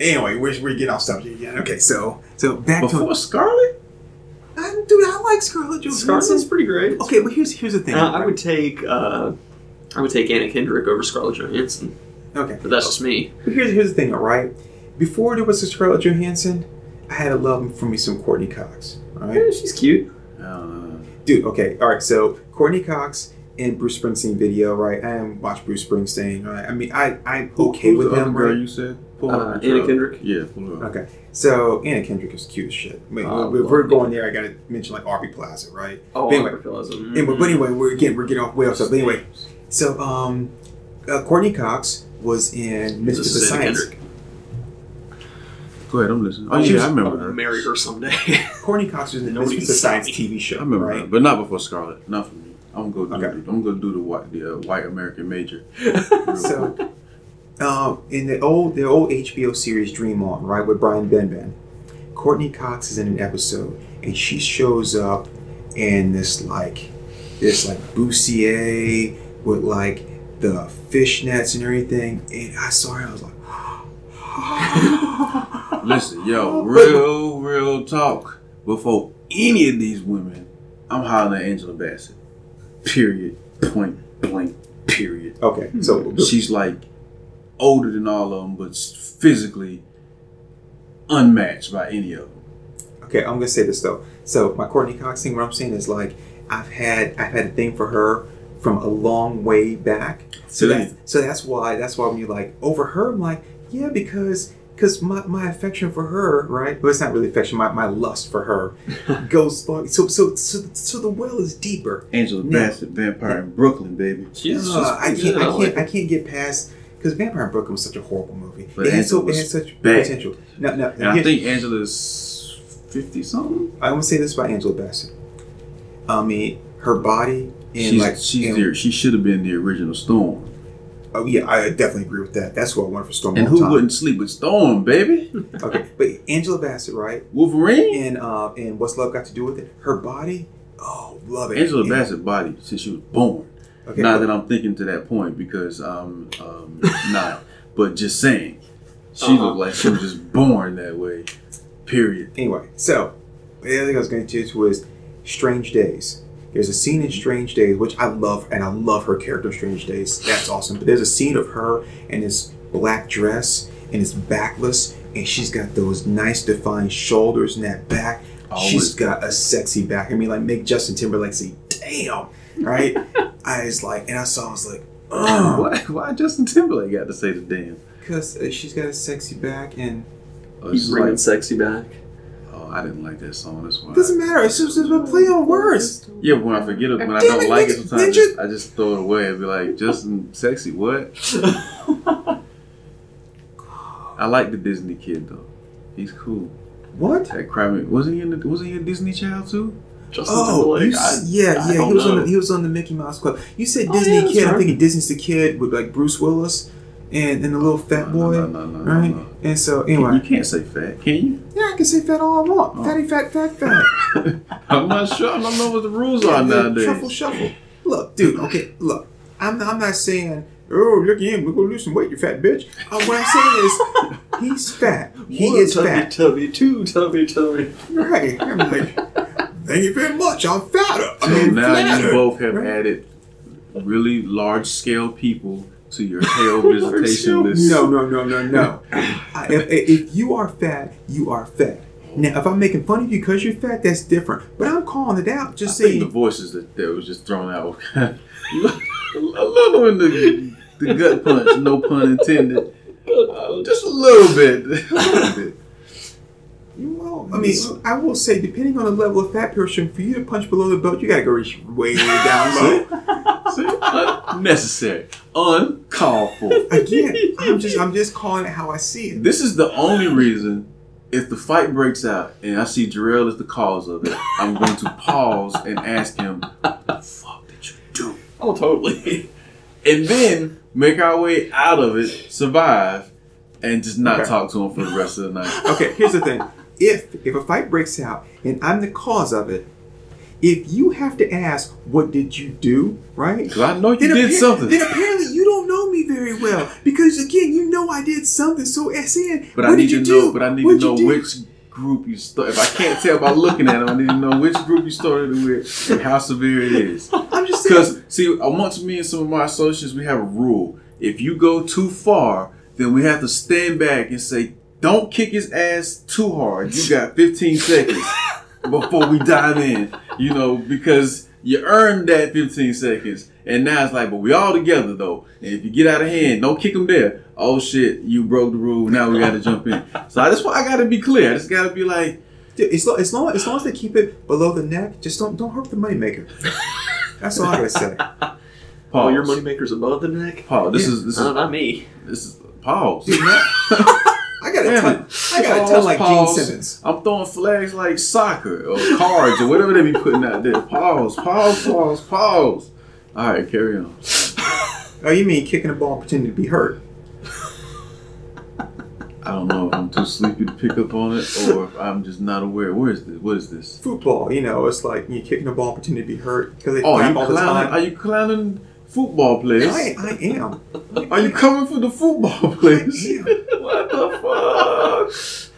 anyway, we're, we're getting off subject again. Okay, so so back Before to Scarlett? I, dude. I like Scarlett Scarlett's Johansson. pretty great. Okay, but here's here's the thing. Uh, I would take uh, I would take Anna Kendrick over Scarlett Johansson, Okay, but that's just me. But here's here's the thing, all right. Before there was a Scarlett Johansson, I had a love for me some Courteney Cox. All right, Yeah, she's cute. I dude. Okay, all right. So Courteney Cox in Bruce Springsteen video, right? I am watch Bruce Springsteen. Right? I mean, I I'm okay Who's with the him, girl right? you said? Pull Uh, up Anna. Kendrick? Yeah, pull up. Okay, so Anna Kendrick is cute as shit. Wait, Oh, if we're well, going there, I gotta mention like Aubrey Plaza, right? Oh, But anyway, Albert Plaza. Anyway, but anyway, we're again we're getting off way off subject. But anyway, so um, uh, Courteney Cox was in Misfits This of is Anna Science. Kendrick. Go ahead, I'm listening. Oh, She yeah, was- I remember I'll her. marry her someday. Courteney Cox was in the Nobody Misfits of can Science. TV show, I remember right? her, but not before Scarlett. Not for me. I'm gonna go do. Okay. The, I'm gonna do the white, the uh, white American major. So, um, in the old the old HBO series Dream On, right, with Brian Benben, Courteney Cox is in an episode, and she shows up in this like this like bustier with like the fishnets and everything, and I saw her, I was like. Listen, yo, real, real talk. Before any of these women, I'm hollering at Angela Bassett. Period. Point blank. Period. Okay, hmm. so She's like older than all of them, but physically unmatched by any of them. Okay, I'm gonna say this though. So my Courteney Cox thing, what I'm saying is like I've had I've had a thing for her from a long way back. So that's so that's why that's why when you like over her, I'm like yeah because because my, my affection for her, right? But it's not really affection. My, my lust for her goes far. So so so so the well is deeper. Angela No. Bassett, vampire in Brooklyn, baby. She's Uh, I can't I can't I can't get past because Vampire in Brooklyn was such a horrible movie. But it had so Angela it had was such bad. potential. No no. And I here- think Angela's fifty something. I want to say this about Angela Bassett. I mean, her body and She's, like she's and- the, she should have been the original Storm. Oh yeah, I definitely agree with that. That's what I wanted for Storm. And all who time. wouldn't sleep with Storm, baby? Okay, but Angela Bassett, right? Wolverine. And uh, and what's love got to do with it? Her body. Oh, love it. Angela And- Bassett body since she was born. Okay, not but- that I'm thinking to that point because um um not, but just saying, she Uh-huh. looked like she was just born that way. Period. Anyway, so the other thing I was going to do was Strange Days. There's a scene in Strange Days which I love, and I love her character in Strange Days. That's awesome. But there's a scene of her in this black dress and it's backless, and she's got those nice defined shoulders and that back. Always. She's got a sexy back. I mean, like make Justin Timberlake say, "Damn!" Right? I was like, and I saw, I was like, "Oh," Why, why Justin Timberlake got to say the damn? because uh, she's got a sexy back, and Oh, He's bringing like, sexy back. Oh, I didn't like that song. That's why. it doesn't matter. It's just, it's a play on words. Yeah, but when I forget it, when I don't it, like it, sometimes I ninja. just, I just throw it away and be like, Justin, sexy, what? I like the Disney kid though. He's cool. What? That Crybaby wasn't he in the, wasn't he a Disney child too? Justin Oh, Timberlake. you I- s- yeah, I yeah. He don't was on the he was on the Mickey Mouse Club. You said Oh, Disney yeah, that's Kid. I'm right. thinking Disney's the Kid with like Bruce Willis and and the little fat boy, no, no, no, right? And so anyway, You can't say fat, can you? yeah, I can say fat all I want. Oh. Fatty, fat, fat, fat. I'm not sure. I don't know what the rules Yeah, are nowadays. Shuffle, shuffle. Look, dude. Okay, look. I'm I'm not saying. Oh, look at him! We're gonna lose some weight, you fat bitch. Uh, what I'm saying is, he's fat. He One is tubby, fat. Tubby, two tubby, tubby. Right. I'm like, thank you very much. I'm fatter. I mean, now you both have Right. added really large scale people to your hell visitation list. No, no, no, no, no. I, if, if you are fat, you are fat. Now, if I'm making fun of you because you're fat, that's different. But I'm calling it out. I Just think the voices that, that was just thrown out were a little in the, the gut punch, no pun intended. Uh, just a little bit. A little bit. Well, I mean, I will say, depending on the level of fat person, for you to punch below the belt, you gotta go reach way down low. See? Unnecessary. Uncalled for. Again, I'm just, I'm just calling it how I see it. This is the only reason if the fight breaks out and I see Jarrell is the cause of it, I'm going to pause and ask him, what the fuck did you do? Oh, totally. And then make our way out of it, survive, and just not Okay. talk to him for the rest of the night. Okay, here's the thing. If if a fight breaks out and I'm the cause of it, if you have to ask, what did you do, right? Because I know you did appa- something. then apparently you don't know me very well because again you know I did something. So SN, But what I need did to you know. do? But I need What'd to know which group you started. If I can't tell by looking at them, I need to know which group you started with and how severe it is. I'm just. Because see, amongst me and some of my associates, we have a rule: if you go too far, then we have to stand back and say, "Don't kick his ass too hard. You got 15 seconds before we dive in." You know, because you earned that 15 seconds, and now it's like, but we all together though. And if you get out of hand, don't kick him there. Oh shit, you broke the rule. Now we got to jump in. So that's why I got to be clear. I just got to be like, Dude, as, long, as long as long as they keep it below the neck, just don't don't hurt the moneymaker. That's all I gotta say. pause. Oh, your moneymaker's above the neck? Paul, This Yeah. is this No, is not me. this is Paul. Dude, man, I got a ton. I got a ton like pause. Gene Simmons. I'm throwing flags like soccer or cards or whatever they be putting out there. Pause, pause, pause, pause. All right, carry on. Oh, you mean kicking the ball pretending to be hurt? I don't know if I'm too sleepy to pick up on it or if I'm just not aware. Where is this? What is this? Football, you know, it's like you're kicking the ball pretending to be hurt because they Oh, clap you all the clowning? time. Are you clowning football players? I, I am. Are you coming for the football players? I am. what the fuck?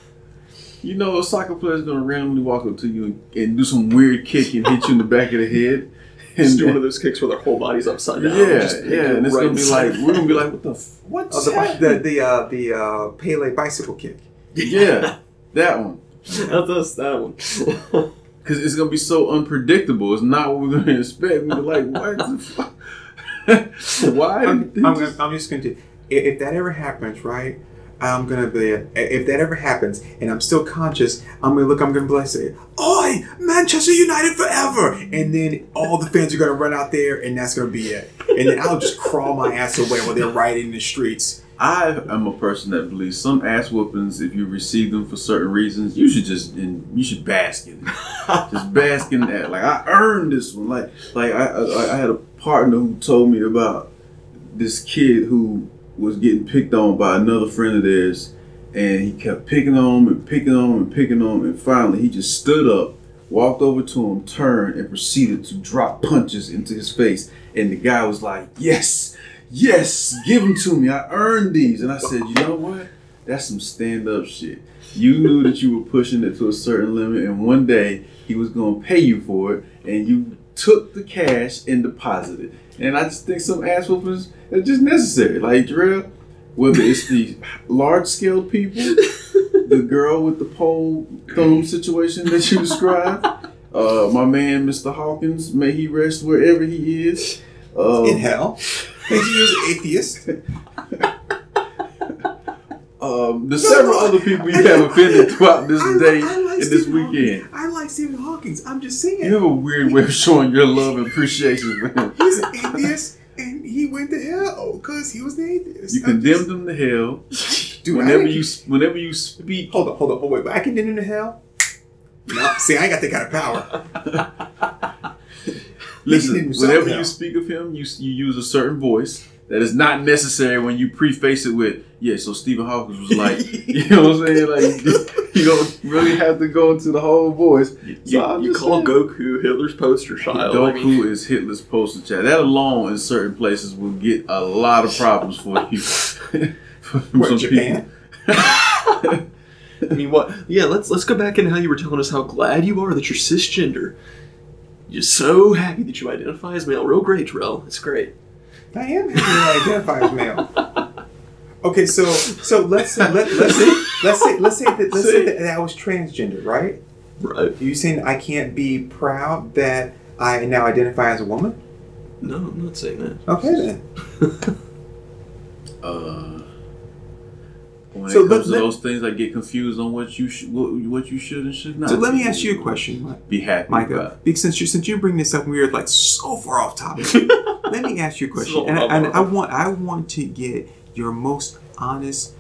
You know, a soccer player's gonna randomly walk up to you and, and do some weird kick and hit you in the back of the head. Just do one of those kicks where their whole body's upside down. Yeah, just yeah, and it's right gonna be like we're gonna be like, what the f- what's Oh, the, happening? the the uh, the uh, Pele bicycle kick. yeah, that one. That's us, that one. Because it's gonna be so unpredictable. It's not what we're gonna expect. We're like, what the fuck? Why? I'm, I'm, just- gonna, I'm just going to. If, that ever happens, right? I'm gonna be. If that ever happens, and I'm still conscious, I'm gonna look. I'm gonna be like, say, "Oi, Manchester United forever!" And then all the fans are gonna run out there, and that's gonna be it. And then I'll just crawl my ass away while they're riding in the streets. I am a person that believes some ass whoopings, if you receive them for certain reasons, you should just in, you should bask in it. just bask in that. Like I earned this one. Like like I, I I had a partner who told me about this kid who was getting picked on by another friend of theirs, and he kept picking on him and picking on him and picking on him, and finally he just stood up, walked over to him, turned, and proceeded to drop punches into his face. And the guy was like, "Yes, yes, give them to me. I earned these." And I said, "You know what? That's some stand-up shit. You knew that you were pushing it to a certain limit, and one day he was going to pay you for it, and you took the cash and deposited. And I just think some ass whoopings are just necessary. Like Jarrell, whether it's the large-scale people, the girl with the pole thumb situation that you described, uh, my man Mr. Hawkins, may he rest wherever he is. Uh, In hell, and he was an atheist. um, there's several no, other people you have offended throughout this I- day I like and this Stephen Hawking. weekend. I like Stephen Hawkins. I'm just saying. You have a weird way of showing your love and appreciation for him. He's an atheist, and he went to hell because he was an atheist. You I'm condemned him to hell. Dude, whenever you whenever you speak, hold on, hold on, hold on, wait, but I condemn him to hell. No, see, I ain't got that kind of power. listen. Whenever you speak of him, you you use a certain voice that is not necessary when you preface it with, "Yeah." So Stephen Hawkins was like, you know what I'm saying? Like you don't really have to go into the whole voice. You, So I'm you call saying. Goku Hitler's poster child. Goku I mean, is Hitler's poster child. That alone, in certain places, will get a lot of problems for you. Some Japan? I mean, what? Yeah, let's let's go back into how you were telling us how glad you are that you're cisgender. You're so happy that you identify as male. Real great, Terrell. It's great. I am happy that I identify as male. Okay, so so let's say let, let's say let's say let's say that let's say that, I was transgender, right? Right. Are you saying I can't be proud that I now identify as a woman? No, I'm not saying that. Okay then. Uh, when So it comes to let- those things, I get confused on what you sh- what, what you should and should not. So let me ask you a question, Be happy Micah, because since you since you bring this up, we are like so far off topic. let me ask you a question, So and, I, and I want I want to get your most honest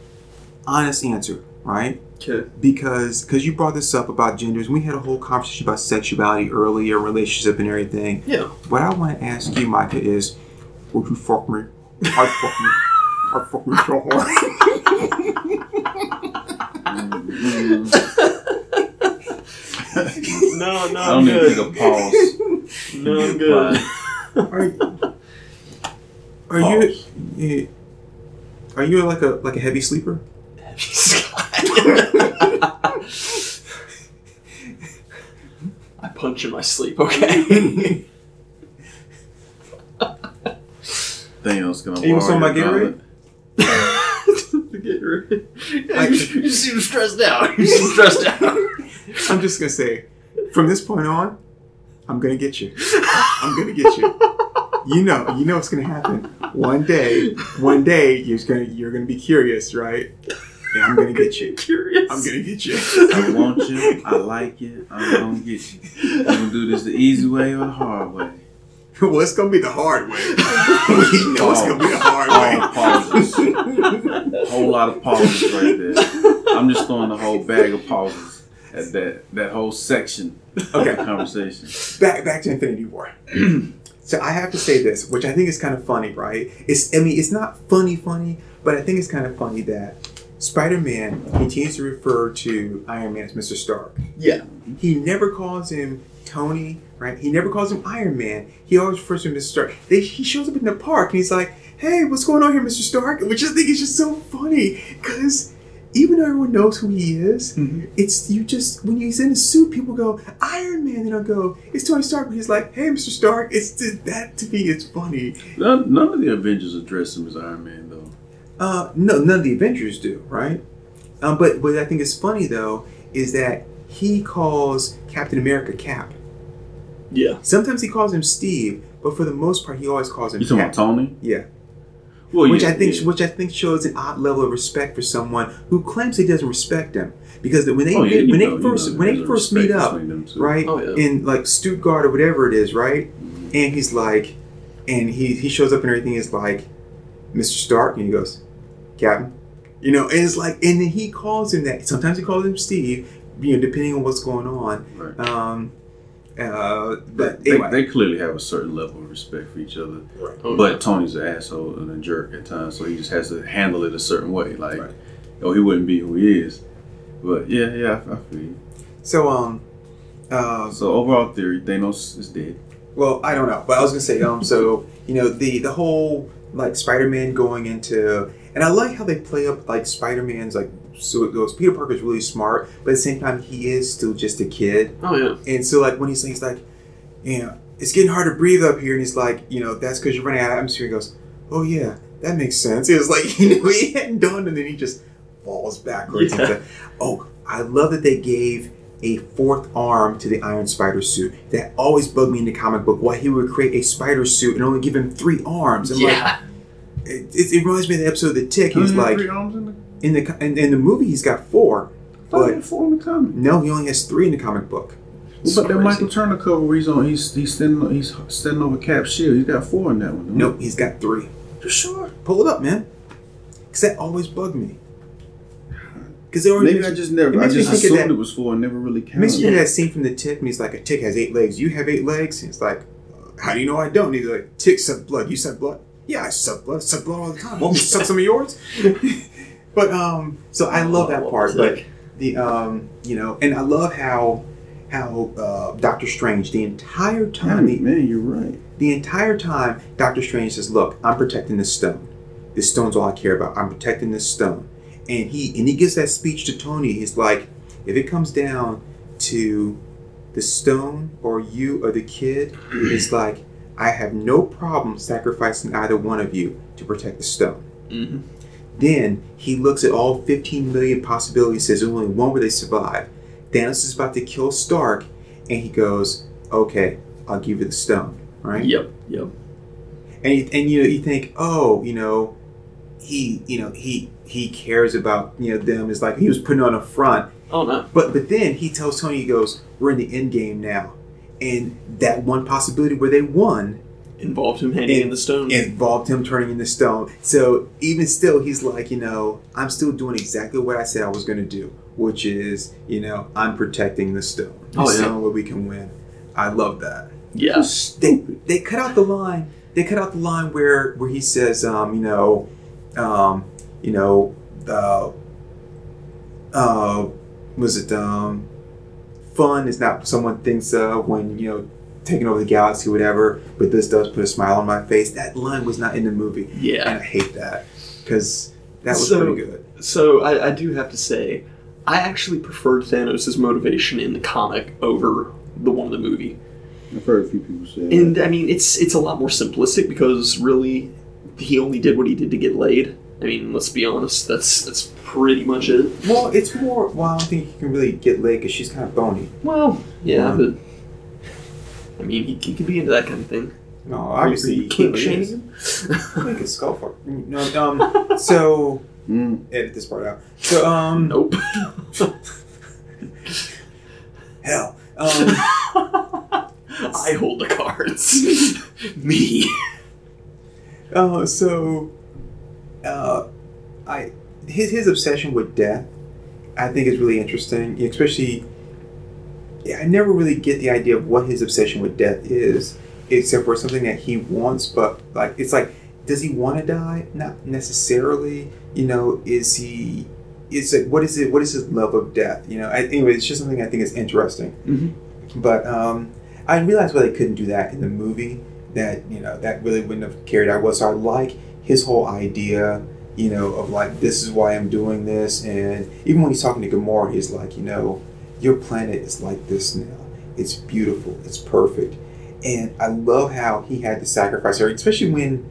honest answer, right? Okay. because because you brought this up about genders we had a whole conversation about sexuality earlier relationship and everything Yeah. what i want to ask you micah is would you fuck me i fuck me i fuck me so hard No, no, I don't need to take a pause. No, I'm good. are, are you eh, are you like a like a heavy sleeper Heavy I punch in my sleep, okay? Thanos gonna Are you borrow gonna your my gauntlet. Get rid- You, you seem stressed out. You seem stressed out. i'm just gonna say from this point on i'm gonna get you i'm gonna get you you know you know what's gonna happen one day one day you're gonna you're gonna be curious right and i'm gonna get you Curious. i'm gonna get you I want you. I like you. I'm gonna get you. I'm gonna do this the easy way or the hard way. well it's gonna be the hard way you know it's gonna be the hard way. Whole lot of pauses right there. I'm just throwing the whole bag of pauses at that that whole section of Okay. the conversation. back back to infinity war so i have to say this which i think is kind of funny right it's i mean it's not funny funny but i think it's kind of funny that spider-man continues to refer to iron man as mr stark Yeah. He never calls him Tony, right? He never calls him Iron Man. He always refers to him as Stark. They, he shows up in the park and he's like, "Hey, what's going on here, Mr. Stark?" Which I think is just so funny because even though everyone knows who he is, it's you just when he's in a suit, people go Iron Man, and I'll go, "It's Tony Stark," but he's like, "Hey, Mr. Stark." It's that to me, it's funny. None, none of the Avengers address him as Iron Man though. Uh, no, none of the Avengers do, right? Um, but what I think is funny though is that he calls Captain America Cap. Yeah. Sometimes he calls him Steve, but for the most part, he always calls him You talking Cap. about Tony? Yeah, Well, which yeah, I think yeah. which I think shows an odd level of respect for someone who claims he doesn't respect him. Because when they Oh, yeah, you when know- they you first know when they there's a first meet up, between them two. right Oh, yeah. in like Stuttgart or whatever it is, right, mm-hmm. and he's like, and he he shows up and everything is like, Mr. Stark, and he goes, Captain, you know, and it's like, and then he calls him that. Sometimes he calls him Steve, you know, depending on what's going on. Right. Um, uh, but They, anyway, they clearly have a certain level of respect for each other. Oh, But Tony's an asshole and a jerk at times, so he just has to handle it a certain way. Like, Right. oh, he wouldn't be who he is. But yeah, yeah, I, I feel you. so um, uh, So overall theory, Thanos is dead. well, I don't know, but I was gonna say um, so you know the the whole like Spider-Man going into, and I like how they play up like Spider-Man's like so it goes. Peter Parker's really smart, but at the same time he is still just a kid. Oh yeah. And so, like, when he's, he's like, yeah, it's getting hard to breathe up here. And he's like, you know, that's because you're running out of atmosphere. He goes, oh, yeah, that makes sense. It was like, you know, he hadn't done, and then he just falls backwards. Yeah. into- oh, I love that they gave a fourth arm to the Iron Spider suit. That always bugged me in the comic book why he would create a spider suit and only give him three arms. I'm like, yeah. it, it, it reminds me of the episode of The Tick. He's Doesn't he have like, three arms in the, in in, in the movie, he's got four. I But four in the comic. no, he only has three in the comic book. What about that. Michael Turner cover where he's on? He's he's standing he's standing over Cap shield. He's got four in that one. don't he? Nope, he's got three. You sure? Pull it up, man. Because that always bugged me. Because they already Maybe I just never. it I me just think assumed that- it was four and never really It makes counted. me think of that scene from the Tick when he's like, a tick has eight legs. You have eight legs? And it's like, how do you know I don't? And he's like, tick suck blood. You suck blood? Yeah, I suck blood. I suck blood all the time. Want me to suck some of yours? but, um, so I love that Oh, part. But the, um, you know, and I love how, how, uh, Doctor Strange, the entire time, the, Man, man, you're right. the entire time, Doctor Strange says, "Look, I'm protecting this stone. This stone's all I care about. I'm protecting this stone." And he and he gives that speech to Tony. He's like, "If it comes down to the stone or you or the kid, it's like I have no problem sacrificing either one of you to protect the stone. Mhm. Then he looks at all 15 million possibilities, says there's only one where they survive. Thanos is about to kill Stark, and he goes, "Okay, I'll give you the stone." Right? Yep. Yep. And you, and you know you think, oh, you know, he you know he he cares about you know them. It's like he was putting on a front, Oh no. but but then he tells Tony, he goes, "We're in the end game now," and that one possibility where they won Involved him handing And- in the stone. involved him turning into stone. So even still, he's like, you know, I'm still doing exactly what I said I was going to do, which is, you know, I'm protecting the stone. Oh, It's yeah. the only way we can win. I love that. yeah. They they cut out the line. They cut out the line where where he says, um, you know, um, you know, uh, uh, was it um, fun is not someone thinks of when you know taking over the galaxy, whatever. But this does put a smile on my face. That line was not in the movie, Yeah, and I hate that because that was So- pretty good. So I, I do have to say, I actually preferred Thanos' motivation in the comic over the one in the movie. I've heard a few people say that. And I mean, it's it's a lot more simplistic because really, he only did what he did to get laid. I mean, let's be honest. That's that's pretty much it. Well, it's more. Well, I don't think he can really get laid because she's kind of bony. Well, yeah, Yeah. but I mean, he, he could be into that kind of thing. No, obviously he kink clearly shaming is. him. I think it's skull fuck. No, um. So Mm. edit this part out. So um. Nope. Hell. Um. I hold the cards. Me. Uh, so, uh, I his his obsession with death, I think is really interesting. Especially, yeah, I never really get the idea of what his obsession with death is, except for something that he wants. But like, it's like, does he want to die? Not necessarily. You know, is he? It's like, what is it? What is his love of death? You know. I, anyway, it's just something I think is interesting. Mhm. But um, I realized why they couldn't do that in the movie. That you know that really wouldn't have carried out well. So I like his whole idea, you know, of like this is why I'm doing this, and even when he's talking to Gamora, he's like, you know, your planet is like this now. It's beautiful. It's perfect, and I love how he had to sacrifice her, especially when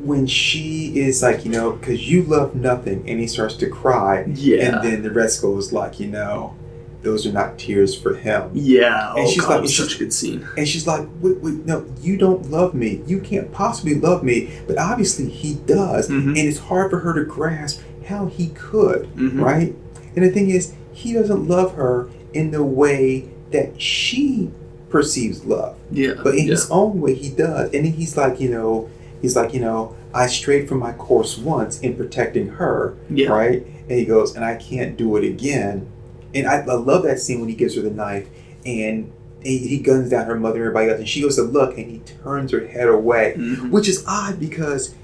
when she is like, you know, because you love nothing, and he starts to cry, Yeah. and then the rest goes like, you know, those are not tears for him. Yeah. And oh, she's God, like- such a good scene. And she's like, wait, wait, no, you don't love me. You can't possibly love me. But obviously he does. Mhm. And it's hard for her to grasp how he could, Mhm. right? And the thing is, he doesn't love her in the way that she perceives love. Yeah. But in yeah. his own way, he does. And he's like, you know, he's like, you know, I strayed from my course once in protecting her, Yeah. right? And he goes, and I can't do it again. And I, I love that scene when he gives her the knife and he, he guns down her mother and everybody else, and she goes to look and he turns her head away, Mhm. which is odd because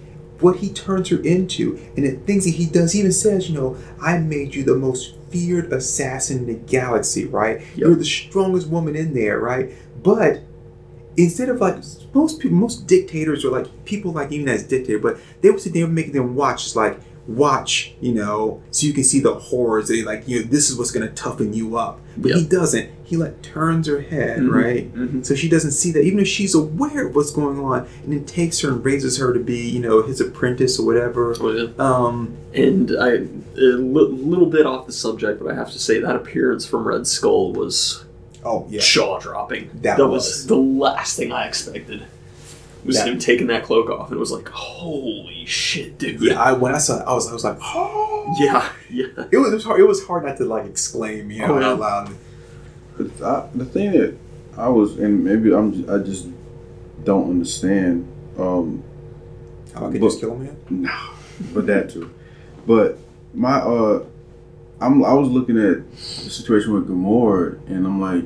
what he turns her into and the things that he does, he even says, you know, I made you the most feared assassin in the galaxy, right? You're the strongest woman in there, right? But instead of like most people, most dictators or like people like even as dictator, but they would sit there and make them watch, just like watch, you know, so you can see the horrors. They like, you know, this is what's gonna toughen you up. But he doesn't. He like turns her head, Mhm. right? Mhm. So she doesn't see that, even if she's aware of what's going on, and then takes her and raises her to be, you know, his apprentice or whatever. Oh, yeah. Um, And I, a li- little bit off the subject, but I have to say that appearance from Red Skull was oh yeah, jaw dropping. That was. was. the last thing I expected. Was That- him taking that cloak off, and it was like, holy shit, dude. yeah. I, when I saw it, I was, I was like, oh, yeah, yeah. It was, it was hard. It was hard not to like exclaim, you know, Oh, yeah. out loud. I, the thing that I was, and maybe I'm, just, I just don't understand. Um, How about I could But- just kill him, man? No, but that too. But my uh, I'm I was looking at the situation with Gamora, and I'm like,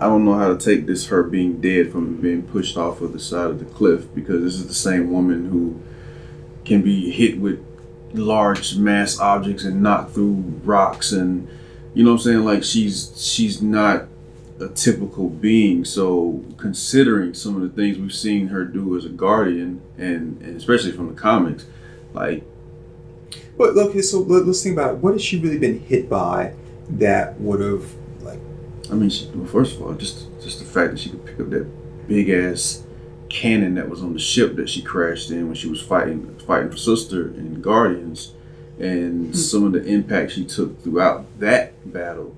I don't know how to take this her being dead from being pushed off of the side of the cliff because this is the same woman who can be hit with large mass objects and knocked through rocks and you know what I'm saying like she's she's not a typical being so considering some of the things we've seen her do as a guardian and, and especially from the comics like But okay, so let, us think about it. what has she really been hit by that would have I mean she, well, first of all just just the fact that she could pick up that big ass cannon that was on the ship that she crashed in when she was fighting fighting for sister and Guardians, and hmm. some of the impact she took throughout that battle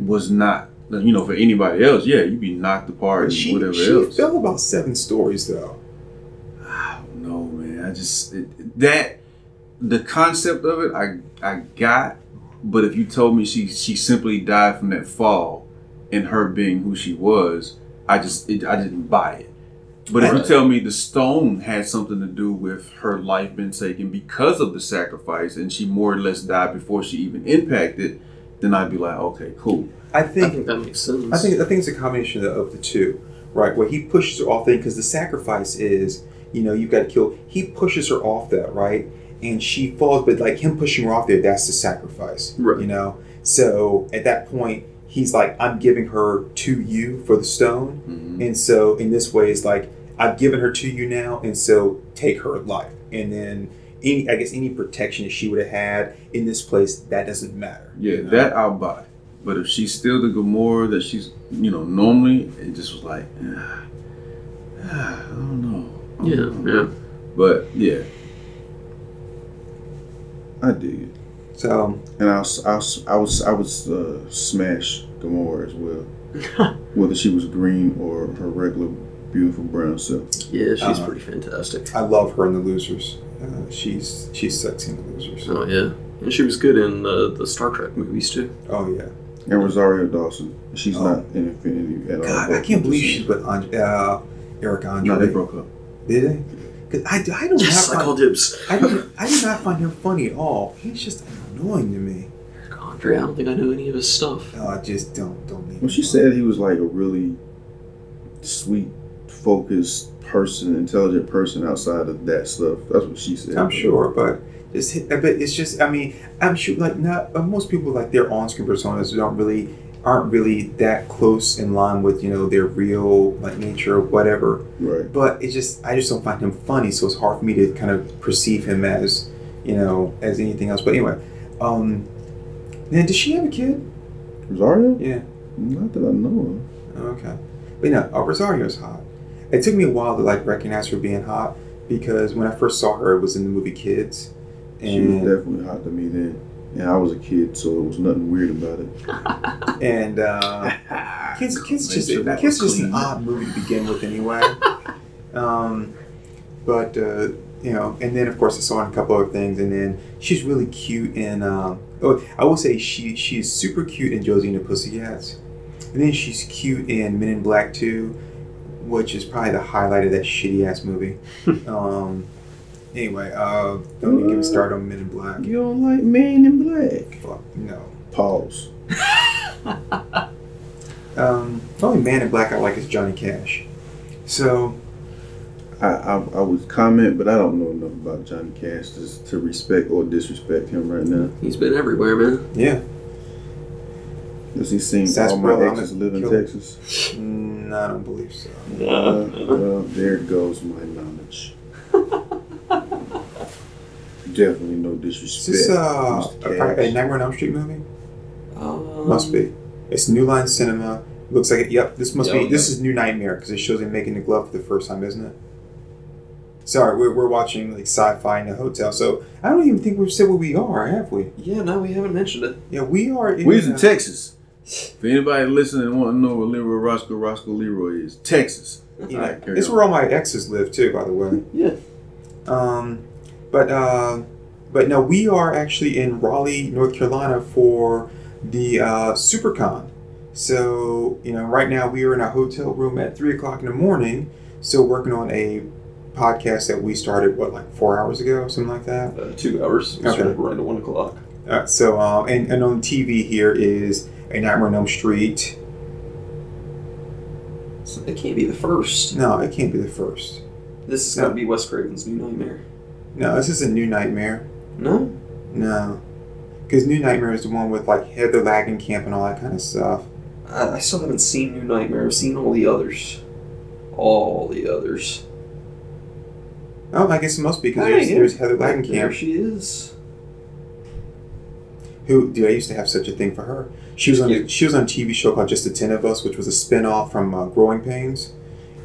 was not. You know, for anybody else, yeah, you'd be knocked apart and She, whatever she else. She fell about seven stories though. I don't know, man. I just it, that the concept of it, I I got, but if you told me she she simply died from that fall, and her being who she was, I just it, I didn't buy it. But if you tell me the stone had something to do with her life being taken because of the sacrifice, and she more or less died before she even impacted, then I'd be like, okay, cool. I I think think that makes sense. I think I think it's a combination of, of the two, right? Where he pushes her off thing because the sacrifice is, you know, you've got to kill. He pushes her off that, right? And she falls, but like him pushing her off there, that's the sacrifice, Right. You know. So at that point, he's like, I'm giving her to you for the stone, Mhm. and so in this way, it's like I've given her to you now, and so take her life, and then. Any, I guess any protection that she would have had in this place, that doesn't matter. Yeah, you know? that I'll buy. But if she's still the Gamora that she's, you know, normally, it just was like, ah, ah, I don't know. I yeah, don't know. yeah. But yeah, I dig it, So and I was, I was, I was, I was uh, smash Gamora as well, whether she was green or her regular beautiful brown self. Yeah, she's Uh-huh. pretty fantastic. I love her in the Losers. Uh, she's she's sexy in the Losers. Oh yeah, and she was good in uh, the Star Trek movies too. Oh yeah. And Rosario Dawson, she's Oh. not in Infinity at all. God, I can't believe she's with Andre, uh, Eric Andre. No, they broke up. Did they? 'Cause I, I don't Yes, not I call find, dibs. I, don't, I did not find him funny at all. He's just annoying to me. Andre, I don't think I know any of his stuff. No, I just don't don't need. Well, she said he was like a really sweet, focused person, intelligent person outside of that stuff. That's what she said. I'm sure, but it's but it's just I mean I'm sure like not uh, most people like their on-screen personas don't really aren't really that close in line with you know their real like nature or whatever. Right. but it's just I just don't find him funny, so it's hard for me to kind of perceive him as you know as anything else. But anyway, um, now does she have a kid? Rosario? Yeah, Not that I know of. okay. But no, uh, Rosario's hot. It took me a while to like recognize her being hot because when I first saw her, it was in the movie Kids, of. She was definitely hot to me then. And I was a kid, so it was nothing weird about it. and uh, Kids, Kids just sure that Kids was just an odd movie to begin with anyway. um, but uh, you know, and then of course I saw in a couple other things, and then she's really cute in. Um, oh, I will say she she's super cute in Josie and the Pussycats, and then she's cute in Men in Black too, which is probably the highlight of that shitty ass movie. um, anyway, uh, don't even get me started on Men in Black. You don't like Men in Black? Fuck no. Pause. Um, the only man in black I like is Johnny Cash. So I, I I would comment, but I don't know enough about Johnny Cash to, to respect or disrespect him right now. He's been everywhere, man. yeah, Does he seem Sarsaparilla, all my exes a live in. Texas? mm, I don't believe so. Uh, well, there goes my knowledge. Definitely no disrespect. Is disrespect. this uh, a, a Nightmare on Elm Street movie? Um, Must be. It's New Line Cinema. Looks like it. Yep, this must Yeah, be. This is New Nightmare because it shows him making the glove for the first time, isn't it? Sorry, we're, we're watching like sci-fi in a hotel, so I don't even think we've said where we are, have we? Yeah, no, we haven't mentioned it. Yeah, we are. In, We're in uh, Texas. If anybody listening and want to know where Leroy Roscoe Roscoe Leroy is, Texas. You All know, right, carry it's on. where all my exes live too, by the way. Yeah. Um, but uh, but no, we are actually in Raleigh, North Carolina for the uh, SuperCon. So you know, right now we are in a hotel room at three o'clock in the morning, still working on a podcast that we started what like four hours ago, something like that. Uh, two hours. We Okay. right at one o'clock. Uh, so um, and and on TV here is a Nightmare on Elm Street. So it can't be the first. No, it can't be the first. This is No. gonna be Wes Craven's new nightmare. No, this is a new Nightmare. No. No. Because New Nightmare is the one with like Heather Langenkamp and all that kind of stuff. I, I still haven't seen New Nightmare. I've seen all the others. All the others. Oh, I guess it must be because there's, there's Heather There Langenkamp, she is. who dude, I used to have such a thing for her. She was on Yeah. she was on a TV show called Just the Ten of Us, which was a spin off from uh, Growing Pains,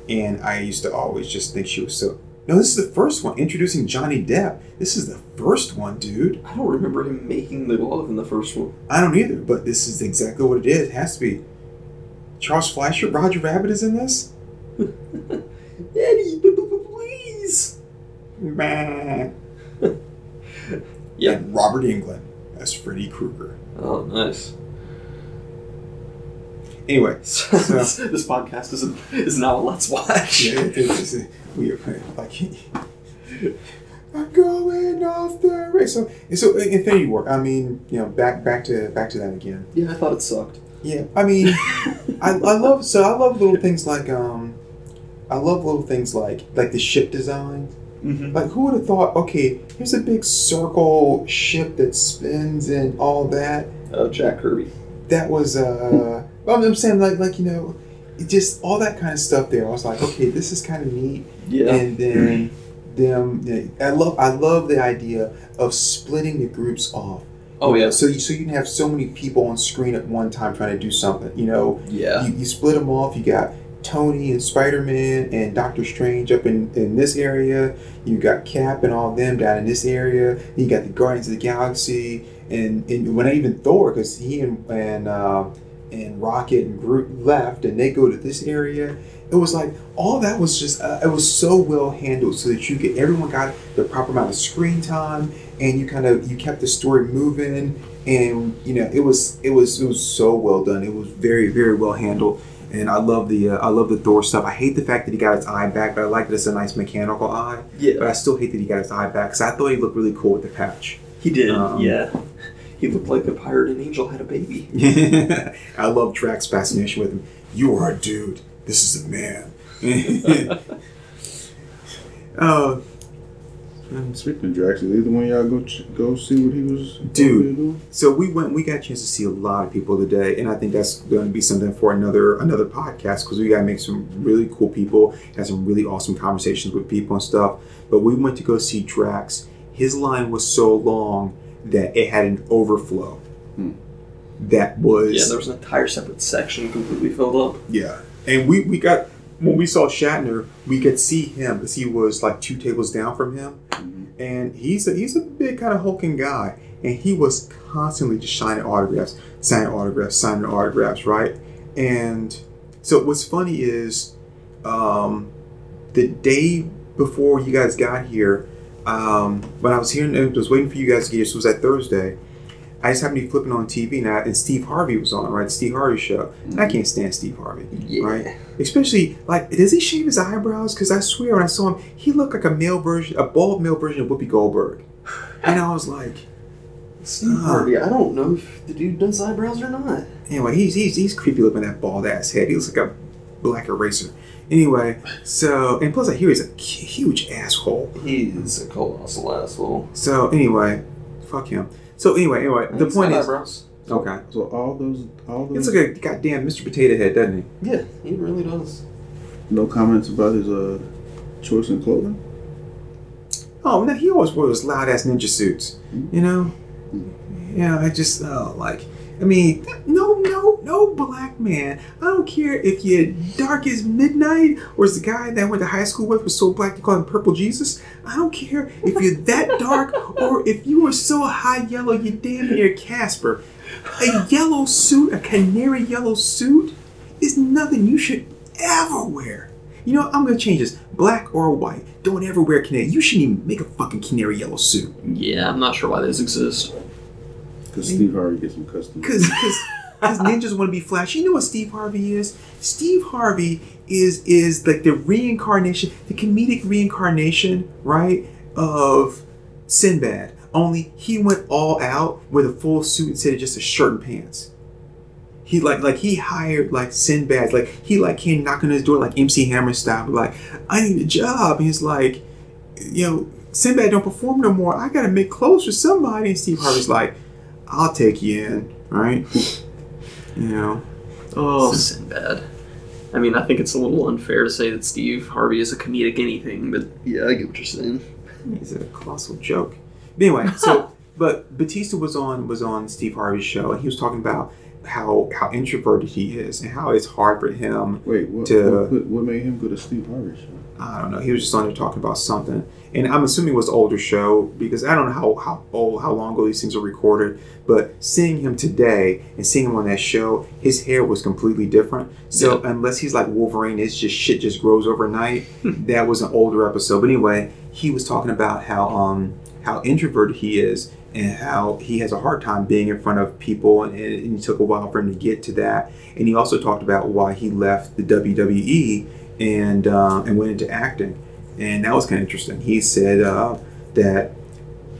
and I used to always just think she was so. No, this is the first one introducing Johnny Depp. This is the first one, dude. I don't remember him making the glove in the first one. I don't either, but this is exactly what it is. It has to be. Charles Fleischer, Roger Rabbit is in this. Eddie, b- b- b- please. Bah. Yeah. And Robert Englund as Freddy Krueger. Oh, nice. Anyway, So this, this podcast is, a, is now a let's watch. yeah, it is. We are like. I'm going off the race. So, so Infinity War. I mean, you know, back back to back to that again. Yeah, I thought it sucked. Yeah, I mean, I, I love so I love little things like um, I love little things like like the ship design. Mm-hmm. Like who would have thought? Okay, here's a big circle ship that spins and all that. Uh, Jack Kirby. That was uh, well, I'm saying like like you know, it just all that kind of stuff there. I was like, okay, this is kind of neat. Yeah. And then them, I love I love the idea of splitting the groups off. oh, yeah. So you, so you can have so many people on screen at one time trying to do something. You know, Yeah. you, you split them off. You got Tony and Spider Man and Doctor Strange up in, in this area. You got Cap and all them down in this area. You got the Guardians of the Galaxy and, and when I even Thor because he and and uh, and Rocket and Groot left and they go to this area. It was like all that was just uh, it was so well handled so that you get everyone got the proper amount of screen time and you kind of you kept the story moving and you know it was it was it was so well done. It was very very well handled. And I love the uh, I love the Thor stuff. I hate the fact that he got his eye back, but I like that it's a nice mechanical eye. Yeah. But I still hate that he got his eye back because I thought he looked really cool with the patch. He did. Um, yeah. He looked like a pirate and Angel had a baby. I love Drax's fascination with him. You are a dude. This is a man. Oh, I'm speaking of Drax, is either one of y'all go go see what he was Dude. doing? so we went. We got a chance to see a lot of people today, and I think that's going to be something for another another podcast because we got to make some really cool people, have some really awesome conversations with people and stuff. But we went to go see Drax. His line was so long that it had an overflow. Hmm. That was Yeah, there was an entire separate section completely filled up. Yeah, and we we got when we saw Shatner, we could see him because he was like two tables down from him, and he's a he's a big kind of hulking guy, and he was constantly just signing autographs, signing autographs, signing autographs, right? And so what's funny is, um, the day before you guys got here, um, when I was here and I was waiting for you guys to get here, so it was that Thursday. I just happened to be flipping on TV now, and Steve Harvey was on, right? The Steve Harvey show. And I can't stand Steve Harvey Yeah. right? Especially like, does he shave his eyebrows? Because I swear when I saw him, he looked like a male version, a bald male version of Whoopi Goldberg, and I was like, Steve Uh. Harvey, I don't know if the dude does eyebrows or not. anyway, he's he's, he's creepy looking that bald ass head. He looks like a black eraser. Anyway, so and plus I hear he's a huge asshole. He's a colossal asshole. So anyway, fuck him. So anyway, anyway, the He's point is, eyebrows. okay, So all those, all those. it's those, like a goddamn Mr. Potato Head, doesn't he? Yeah, he really does. no comments about his uh choice in clothing. Oh no, he always wore those loud ass ninja suits. You know? Yeah, I just oh like I mean no no no black man. I don't care if you're dark as midnight or is the guy that I went to high school with was so black they call him purple Jesus. I don't care if you're that dark or if you are so high yellow you damn near Casper. A yellow suit, a canary yellow suit, is nothing you should ever wear. You know? I'm gonna change this. Black or white. Don't ever wear canary. You shouldn't even make a fucking canary yellow suit. Yeah, I'm not sure why those exist. Because Steve Harvey gets some custom. Cause, cause, 'cause ninjas want to be flashy. You know what Steve Harvey is? Steve Harvey is is like the reincarnation, the comedic reincarnation, right, of Sinbad. Only he went all out with a full suit instead of just a shirt and pants. He like like he hired like Sinbad, like he like came knocking on his door like MC Hammer style, like I need a job. And he's like, you know, Sinbad don't perform no more. I gotta make clothes for somebody. And Steve Harvey's like, I'll take you in, right? you know, Oh, Sinbad. I mean, I think it's a little unfair to say that Steve Harvey is a comedic anything, but yeah, I get what you're saying. he's a colossal joke. But anyway, so but Batista was on was on Steve Harvey's show and he was talking about how how introverted he is and how it's hard for him. Wait, what, To- what, what, made him go to Steve Harvey show? I don't know. He was just on there talking about something, and I'm assuming it was an older show because I don't know how how old how long ago these things are recorded. But seeing him today and seeing him on that show, his hair was completely different. So unless he's like Wolverine, it's just shit just grows overnight. that was an older episode. But anyway, he was talking about how um how introverted he is and how he has a hard time being in front of people and, and it took a while for him to get to that and he also talked about why he left the WWE and uh, and went into acting and that was kind of interesting he said uh, that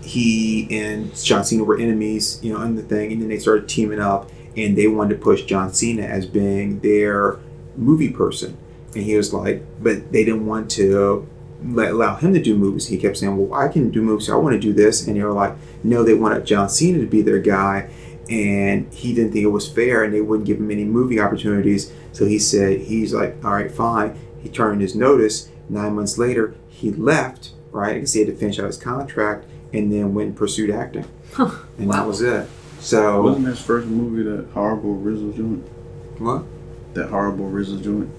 he and John Cena were enemies you know in the thing and then they started teaming up and they wanted to push John Cena as being their movie person and he was like but they didn't want to let, allow him to do movies. He kept saying, "Well, I can do movies. So I want to do this." And they were like, "No, they wanted John Cena to be their guy." And he didn't think it was fair, and they wouldn't give him any movie opportunities. So he said, "He's like, all right, fine." He turned his notice. Nine months later, he left. Right, because he had to finish out his contract, and then went and pursued acting. And that was it. So Wasn't his first movie that horrible RZA joint? what? That horrible RZA joint?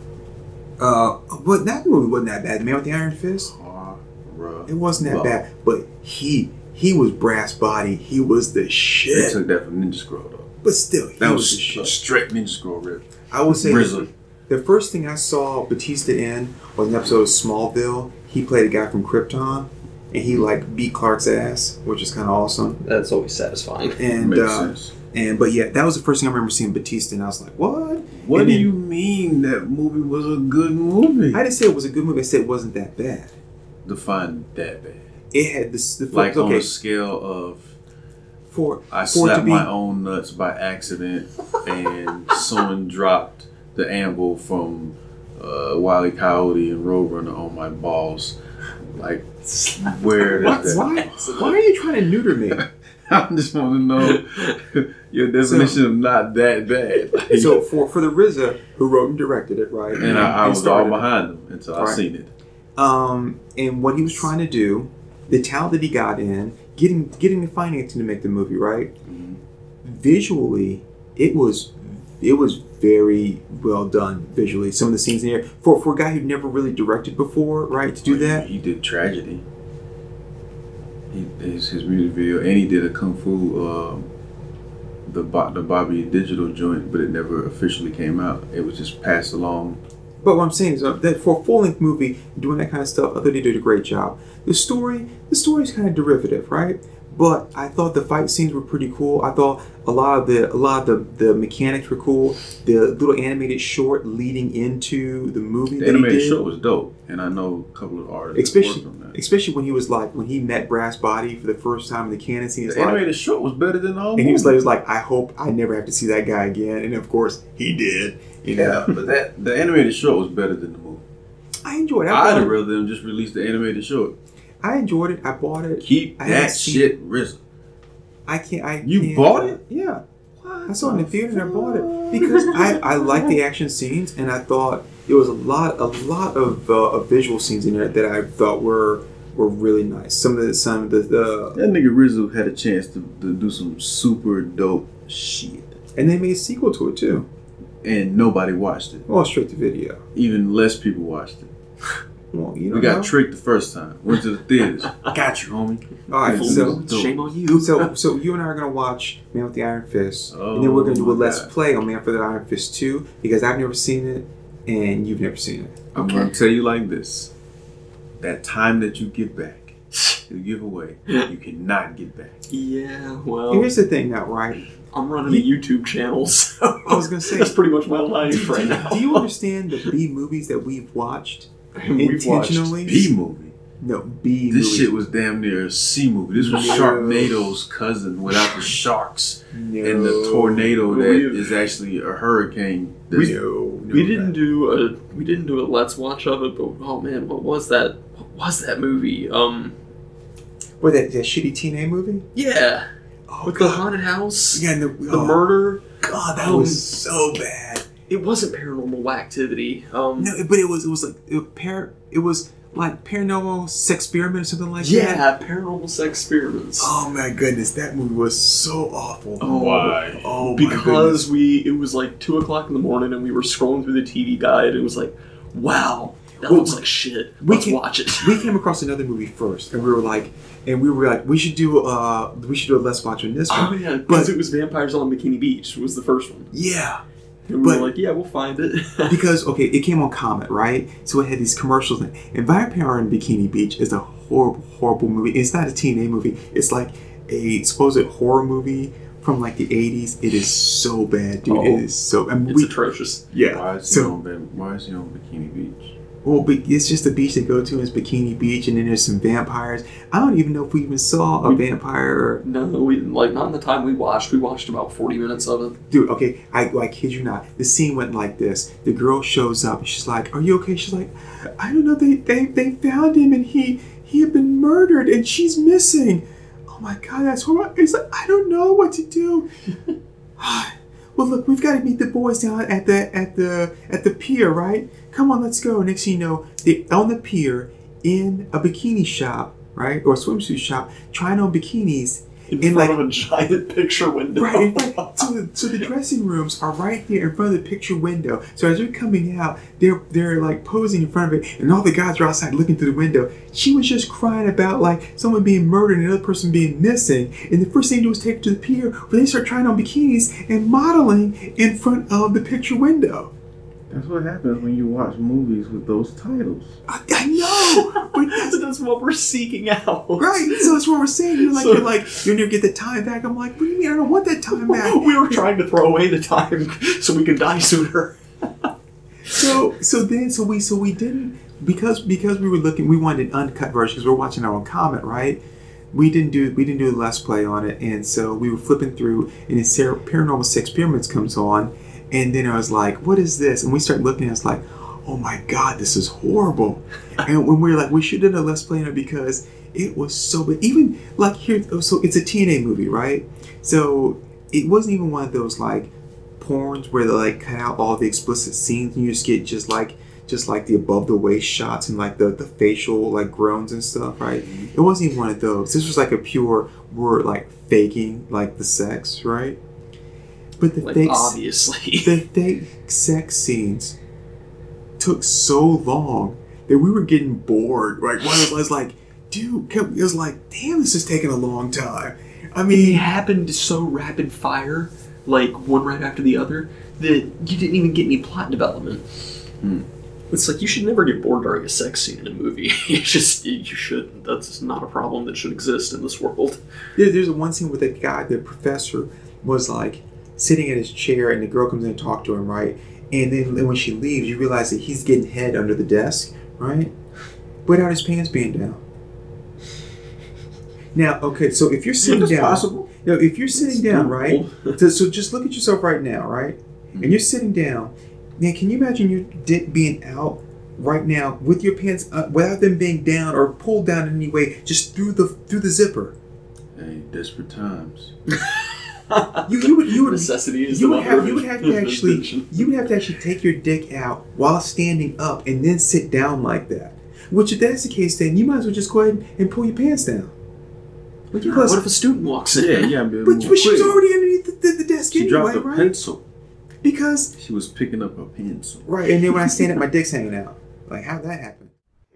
Uh, but that movie wasn't that bad. The Man with the Iron Fist. Horrible. It wasn't that Well, bad. But he he was brass body. He was the They shit. took that from Ninja Scroll though. But still, he That was, was the a shit. straight Ninja Scroll rip. I would say RZA. The first thing I saw Batista in was an episode of Smallville. He played a guy from Krypton, and he like beat Clark's ass, which is kind of awesome. That's always satisfying. And Makes uh, sense. and but yeah, that was the first thing I remember seeing Batista, and I was like, what? What and do then- you mean that movie was a good movie? I didn't say it was a good movie. I said it wasn't that bad. Define that bad. It had this the Like on okay a scale of for I for slapped be my own nuts by accident and someone dropped the amble from uh, Wile E. Coyote and Roadrunner on my balls. Like, where Why, that? why, why are you trying to neuter me? I just want to know your definition of not that bad. Like, so for for the RZA who wrote and directed it, right? and I, I and was all started it. behind him until I seen it. um, and what he was trying to do, the talent that he got in, getting getting the financing to make the movie, right? Mhm. Visually, it was it was very well done visually. Some of the scenes in here for for a guy who'd never really directed before, right? To do that, He did tragedy. He his, his music video, and he did a kung fu, um, the the Bobby Digital joint, but it never officially came out. It was just passed along. But what I'm saying is uh, that for a full length movie, doing that kind of stuff, I thought he did a great job. The story, the story is kind of derivative, right? But I thought the fight scenes were pretty cool. I thought a lot of the a lot of the, the mechanics were cool. The little animated short leading into the movie The animated show was dope, and I know a couple of artists especially worked on that. especially when he was like when he met Brass Body for the first time in the canon scene. The like, animated short was better than the whole and he was like, he was like, I hope I never have to see that guy again. And of course, he did. You know, yeah, but that the animated short was better than the movie. I enjoyed it. I, I'd bought have it. rather them just release the animated short. I enjoyed it. I bought it. Keep I that shit RZA. I can't. I You can't, bought it? Yeah, I saw it in the theater and I bought it because I I like the action scenes and I thought it was a lot a lot of, uh, of visual scenes in there that I thought were were really nice. Some of the some of the, the That nigga RZA had a chance to, to do some super dope shit, and they made a sequel to it too. and nobody watched it. Well, straight to video. Even less people watched it. Well, you. We got tricked the first time. Went to the theaters. got you, homie. All right, Fool. so Shame on you. so so you and I are gonna watch Man with the Iron Fist, and then Oh we're gonna do a my let's God. play on Man for the Iron Fist two because I've never seen it and you've never seen it. I'm gonna tell you like this: that time that you give back, you give away, you cannot get back. Yeah, And well, here's the thing now, right? I'm running a YouTube channel, so I was gonna say- that's pretty much my life right now. Do you understand the B movies that we've watched We've watched intentionally? B movie. No, B This movies. shit was damn near a C movie. This was No. Sharknado's cousin without the sharks no, and the tornado that We- is actually a hurricane. No, That's- no, We didn't no. do a we didn't do a let's watch of it, but oh man, what was that? What was that movie? Um, What that, that shitty TNA movie? yeah, Oh with the haunted house, yeah, and the, the oh, murder. God, that Um, was so bad. It wasn't paranormal activity. Um, No, but it was it was like it, par- it was like paranormal sex experiment or something like that. Yeah, paranormal sex experiments. Oh my goodness, that movie was so awful. Oh, Why? Oh my because we it was like two o'clock in the morning and we were scrolling through the TV guide and it was like, wow, that Well, looks like shit. we Let's can- watch it. we came across another movie first, and we were like, and we were like, we should do uh, we should do a let's watch on this oh one. yeah, because But- it was Vampires on Bikini Beach was the first one. Yeah, And we But- were like, yeah, we'll find it. because okay, it came on Comet, right? So it had these commercials. in. And Vampire on Bikini Beach is a horrible, horrible movie. It's not a TNA movie. It's like a supposed horror movie from like the '80s. It is so bad, dude. Oh. It is so. I mean, it's we, atrocious. yeah. Why is So on? Why is he on Bikini Beach? Well, it's just a beach to go to. It's Bikini Beach, and then there's some vampires. I don't even know if we even saw a vampire. No, we like not in the time we watched. We watched about forty minutes of it. Dude, okay, I, I kid you not. The scene went like this. The girl shows up, and she's like, "Are you okay?" She's like, "I don't know. They they, they found him, and he he had been murdered, and she's missing." Oh my god, that's horrible. It's like I don't know what to do. well, look, we've got to meet the boys down at the at the at the pier, right? Come on, let's go. Next thing you know, they're on the pier in a bikini shop, right, or a swimsuit shop, trying on bikinis. In And, front like- of a giant picture window. Right, in fact, so the, so the dressing rooms are right there in front of the picture window. So as they're coming out, they're they're like posing in front of it, and all the guys are outside looking through the window. She was just crying about like someone being murdered and another person being missing. And the first thing to do was take her to the pier, where they start trying on bikinis and modeling in front of the picture window. That's what happens when you watch movies with those titles. I, I know, but that's That's what we're seeking out. right. So that's what we're saying. You're like So- you're like you'll never get the time back. I'm like, what do you mean? I don't want that time back. we were trying to throw away the time so we can die sooner. So so then so we so we didn't because because we were looking we wanted an uncut version because we we're watching our own comment right. We didn't do we didn't do the let's play on it, and so we were flipping through, and then Sarah, Paranormal Sex Experiments comes on, and then I was like, "What is this?" And we start looking, and it's like, "Oh my god, this is horrible!" and when we were like, "We should have done a let's play on it because it was so bad." Even like here, oh, so it's a TNA movie, right? So it wasn't even one of those like porns where they like cut out all the explicit scenes and you just get just like just like the above the waist shots and like the, the facial like groans and stuff, right? Mm-hmm. It wasn't even one of those. This was like a pure we're like faking like the sex, right? But the Like, fake obviously. the fake sex scenes took so long that we were getting bored. Like one of us like, dude, come- it was like, damn, this is taking a long time. I mean, it happened so rapid fire, like one right after the other, that you didn't even get any plot development. Hmm. It's like you should never get bored during a sex scene in a movie. You just you shouldn't. That's not a problem that should exist in this world. There, there's one scene with the guy, the professor, was like sitting in his chair, and the girl comes in and talks to him, right? And then when she leaves, you realize that he's getting head under the desk, right? Without his pants being down. Now, okay, so if you're sitting down, possible. no, if you're sitting down, right? So, so just look at yourself right now, right? And you're sitting down. Now, can you imagine your dick being out right now with your pants uh, without them being down or pulled down in any way, just through the through the zipper? Hey, desperate times. You you would you would Necessity is you the would have you would have to actually you would have to actually take your dick out while standing up and then sit down like that. Which if that's the case, then you might as well just go ahead and pull your pants down. Because What if a student walks in? Yeah, yeah, but, but, but she was quick. already underneath the, the, the desk She dropped a right? pencil. Because She was picking up a pencil. right, and then when I stand up, my dick's hanging out. Like how'd that happen?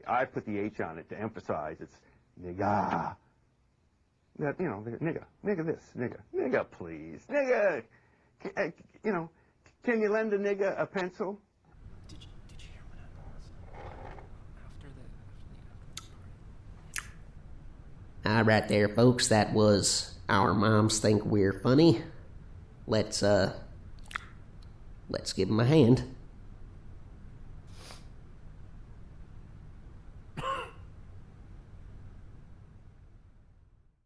I put the H on it to emphasize it's nigga. That, you know, nigga, nigga this, nigga, nigga please, nigga, uh, you know, can you lend a nigga a pencil? Did you, did you hear what happened after the, after the All right, there, folks. That was our moms think we're funny. Let's uh, let's give them a hand.